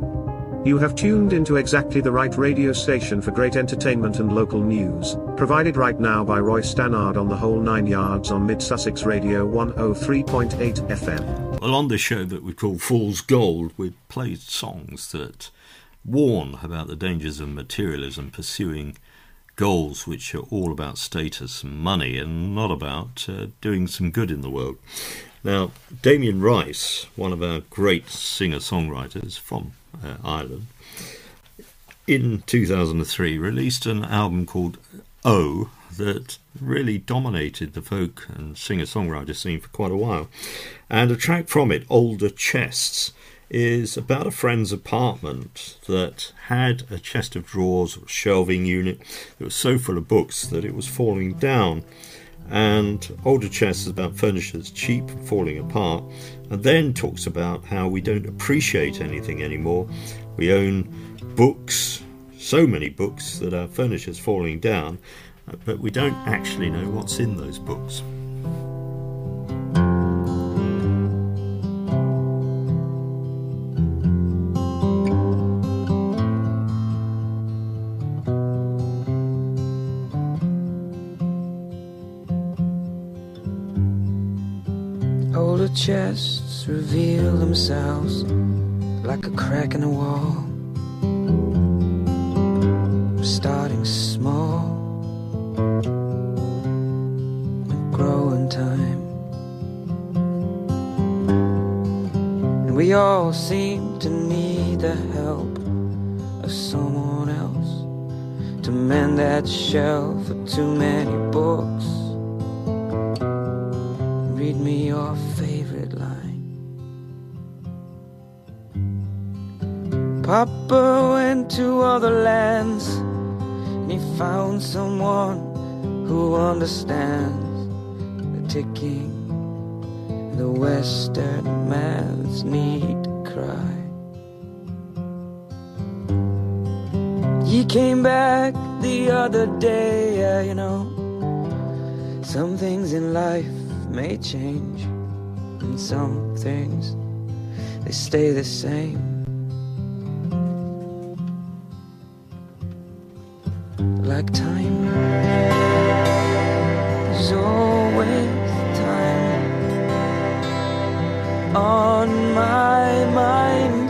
[SPEAKER 5] You have tuned into exactly the right radio station for great entertainment and local news, provided right now by Roy Stannard on the whole nine yards on Mid Sussex Radio 103.8 FM.
[SPEAKER 2] Well, on this show that we call Fool's Gold, we've played songs that warn about the dangers of materialism, pursuing goals which are all about status and money and not about uh, doing some good in the world. Now, Damien Rice, one of our great singer songwriters from uh, Ireland, in 2003 released an album called O that really dominated the folk and singer songwriter scene for quite a while. And a track from it, Older Chests, is about a friend's apartment that had a chest of drawers, shelving unit that was so full of books that it was falling down. And Older Chests is about furniture that's cheap, falling apart, and then talks about how we don't appreciate anything anymore. We own books, so many books that our furniture's falling down, but we don't actually know what's in those books.
[SPEAKER 13] Reveal themselves like a crack in the wall. Starting small and grow in time. And we all seem to need the help of someone else to mend that shell of too many Papa went to other lands and he found someone who understands the ticking, the Western man's need to cry. He came back the other day, yeah, you know. Some things in life may change, and some things they stay the same. Like time, there's always time on my mind.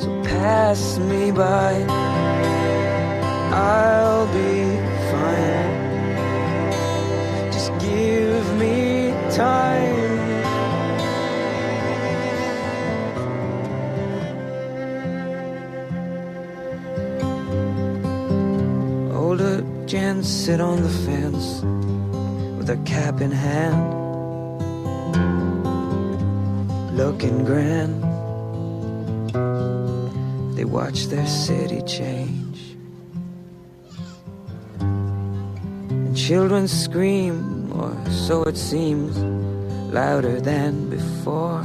[SPEAKER 13] So pass me by. I'll be fine. Just give me time. Sit on the fence with a cap in hand, looking grand. They watch their city change. And children scream, or so it seems, louder than before.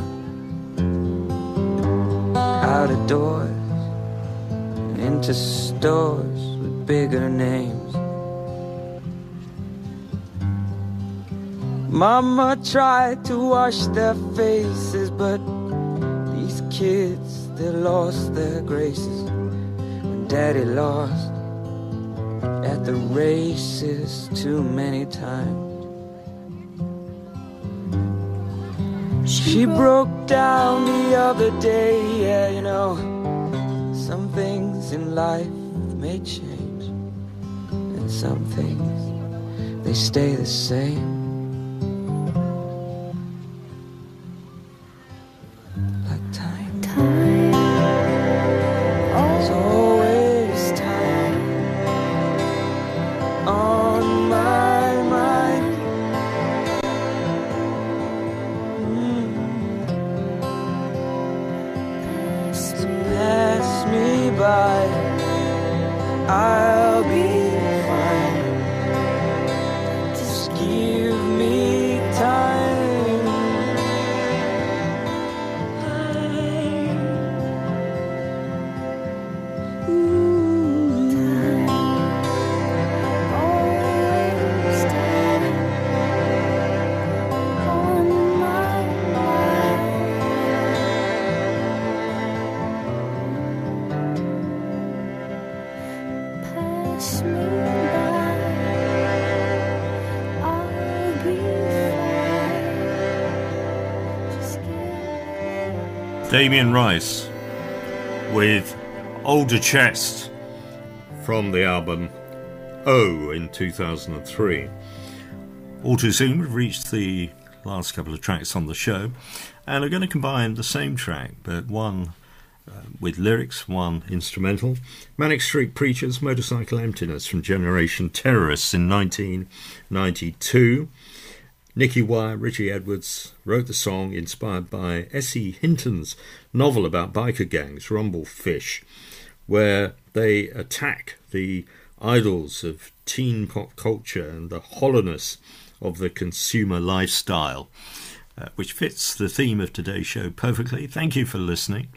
[SPEAKER 13] Out of doors, and into stores with bigger names. Mama tried to wash their faces, but these kids, they lost their graces when daddy lost at the races too many times. She broke down the other day, yeah, you know. Some things in life may change, and some things they stay the same.
[SPEAKER 2] Damien Rice with Older Chest from the album O in 2003. All too soon, we've reached the last couple of tracks on the show, and I'm going to combine the same track, but one uh, with lyrics, one instrumental. Manic Street Preachers, Motorcycle Emptiness from Generation Terrorists in 1992. Nicky Wire, Richie Edwards wrote the song inspired by S.E. Hinton's novel about biker gangs, Rumble Fish, where they attack the idols of teen pop culture and the hollowness of the consumer lifestyle, uh, which fits the theme of today's show perfectly. Thank you for listening.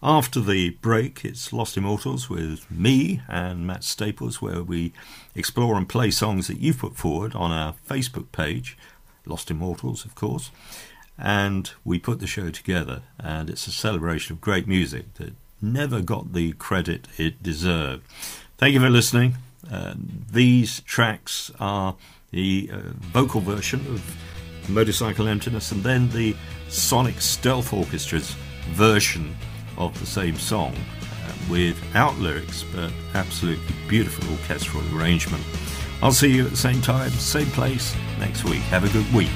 [SPEAKER 2] After the break, it's Lost Immortals with me and Matt Staples, where we explore and play songs that you've put forward on our Facebook page, Lost Immortals, of course. And we put the show together, and it's a celebration of great music that never got the credit it deserved. Thank you for listening. Uh, these tracks are the uh, vocal version of Motorcycle Emptiness and then the Sonic Stealth Orchestra's version of the same song uh, without lyrics but absolutely beautiful orchestral arrangement. I'll see you at the same time, same place next week. Have a good week.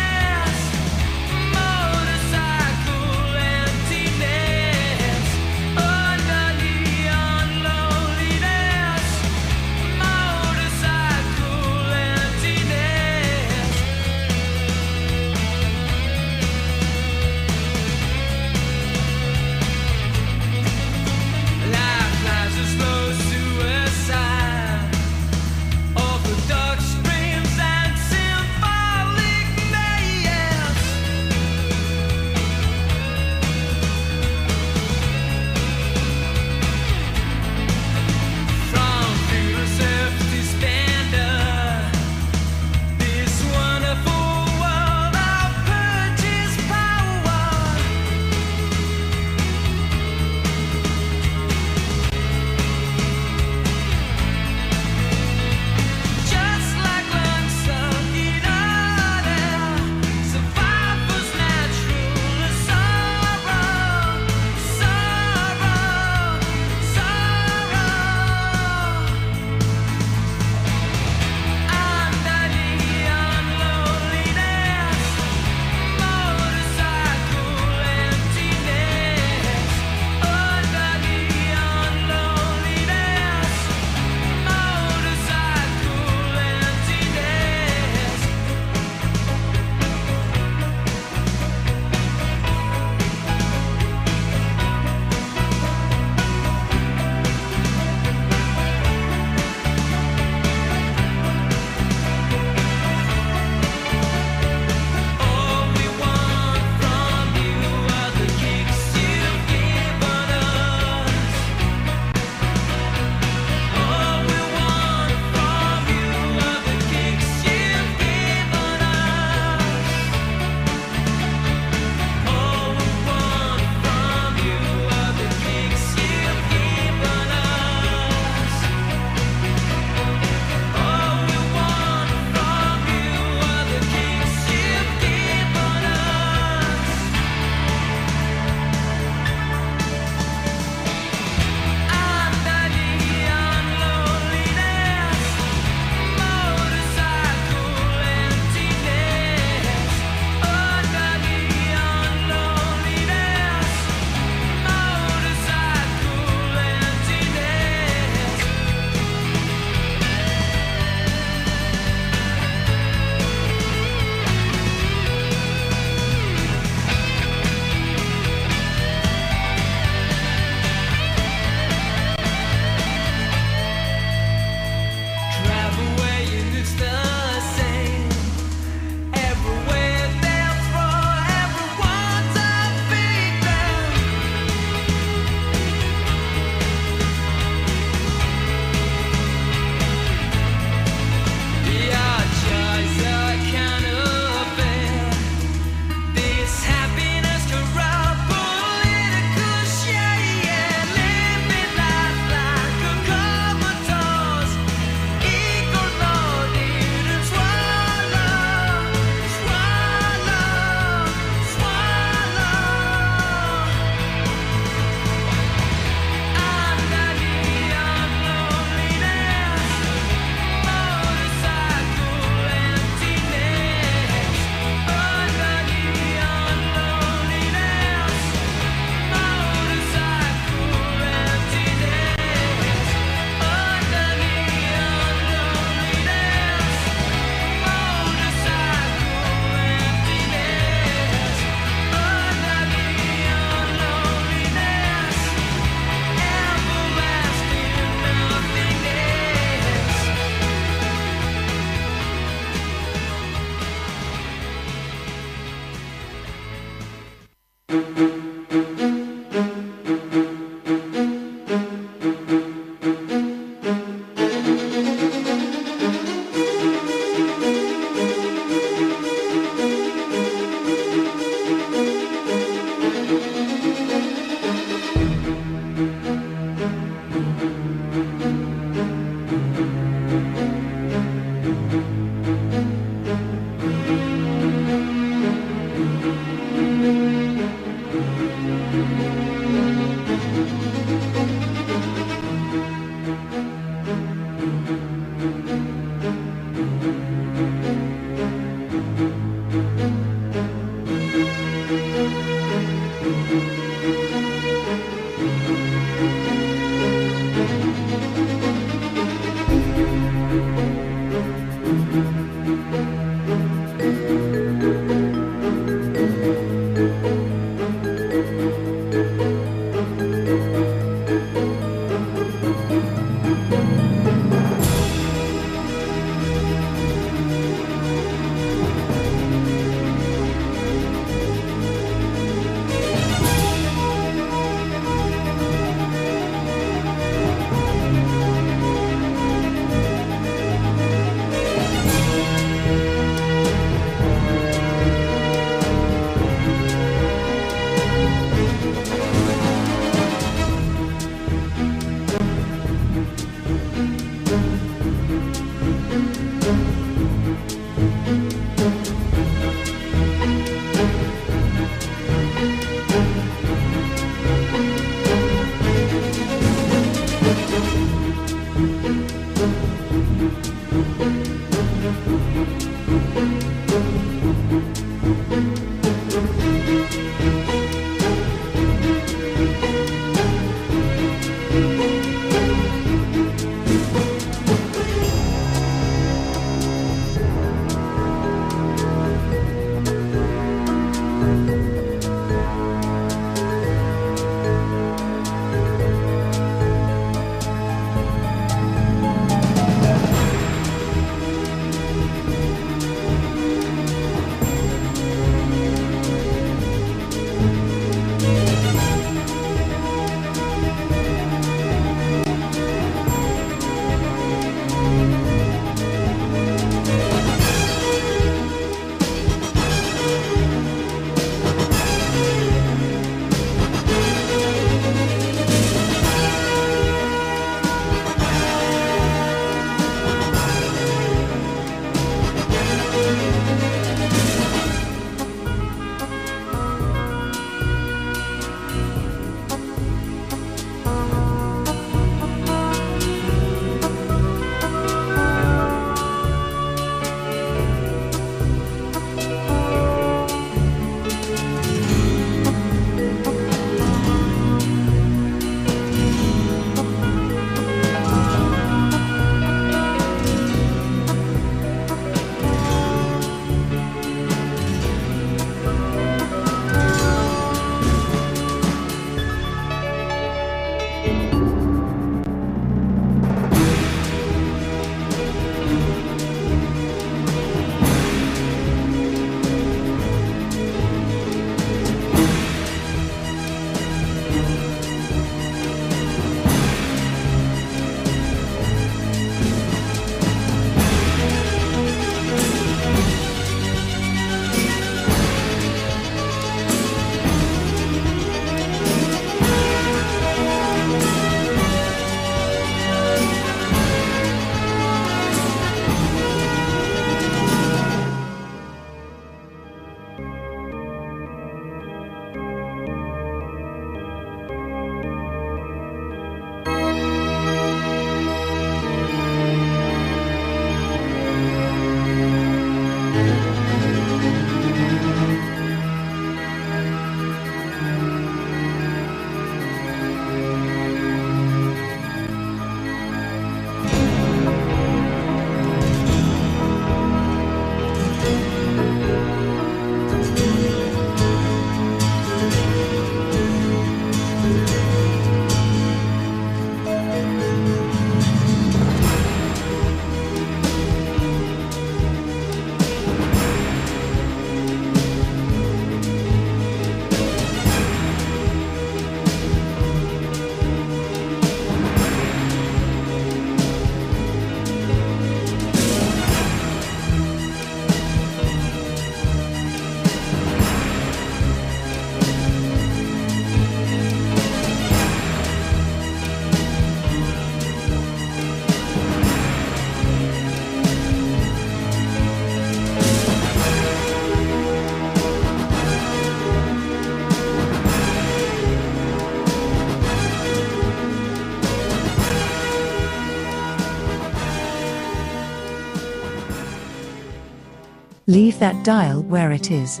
[SPEAKER 15] Leave that dial where it is.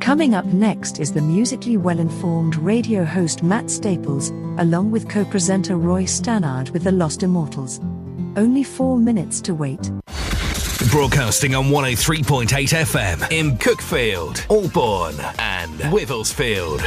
[SPEAKER 15] Coming up next is the musically well informed radio host Matt Staples, along with co presenter Roy Stannard with the Lost Immortals. Only four minutes to wait.
[SPEAKER 1] Broadcasting on 103.8 FM in Cuckfield, Albourne, and Wivelsfield.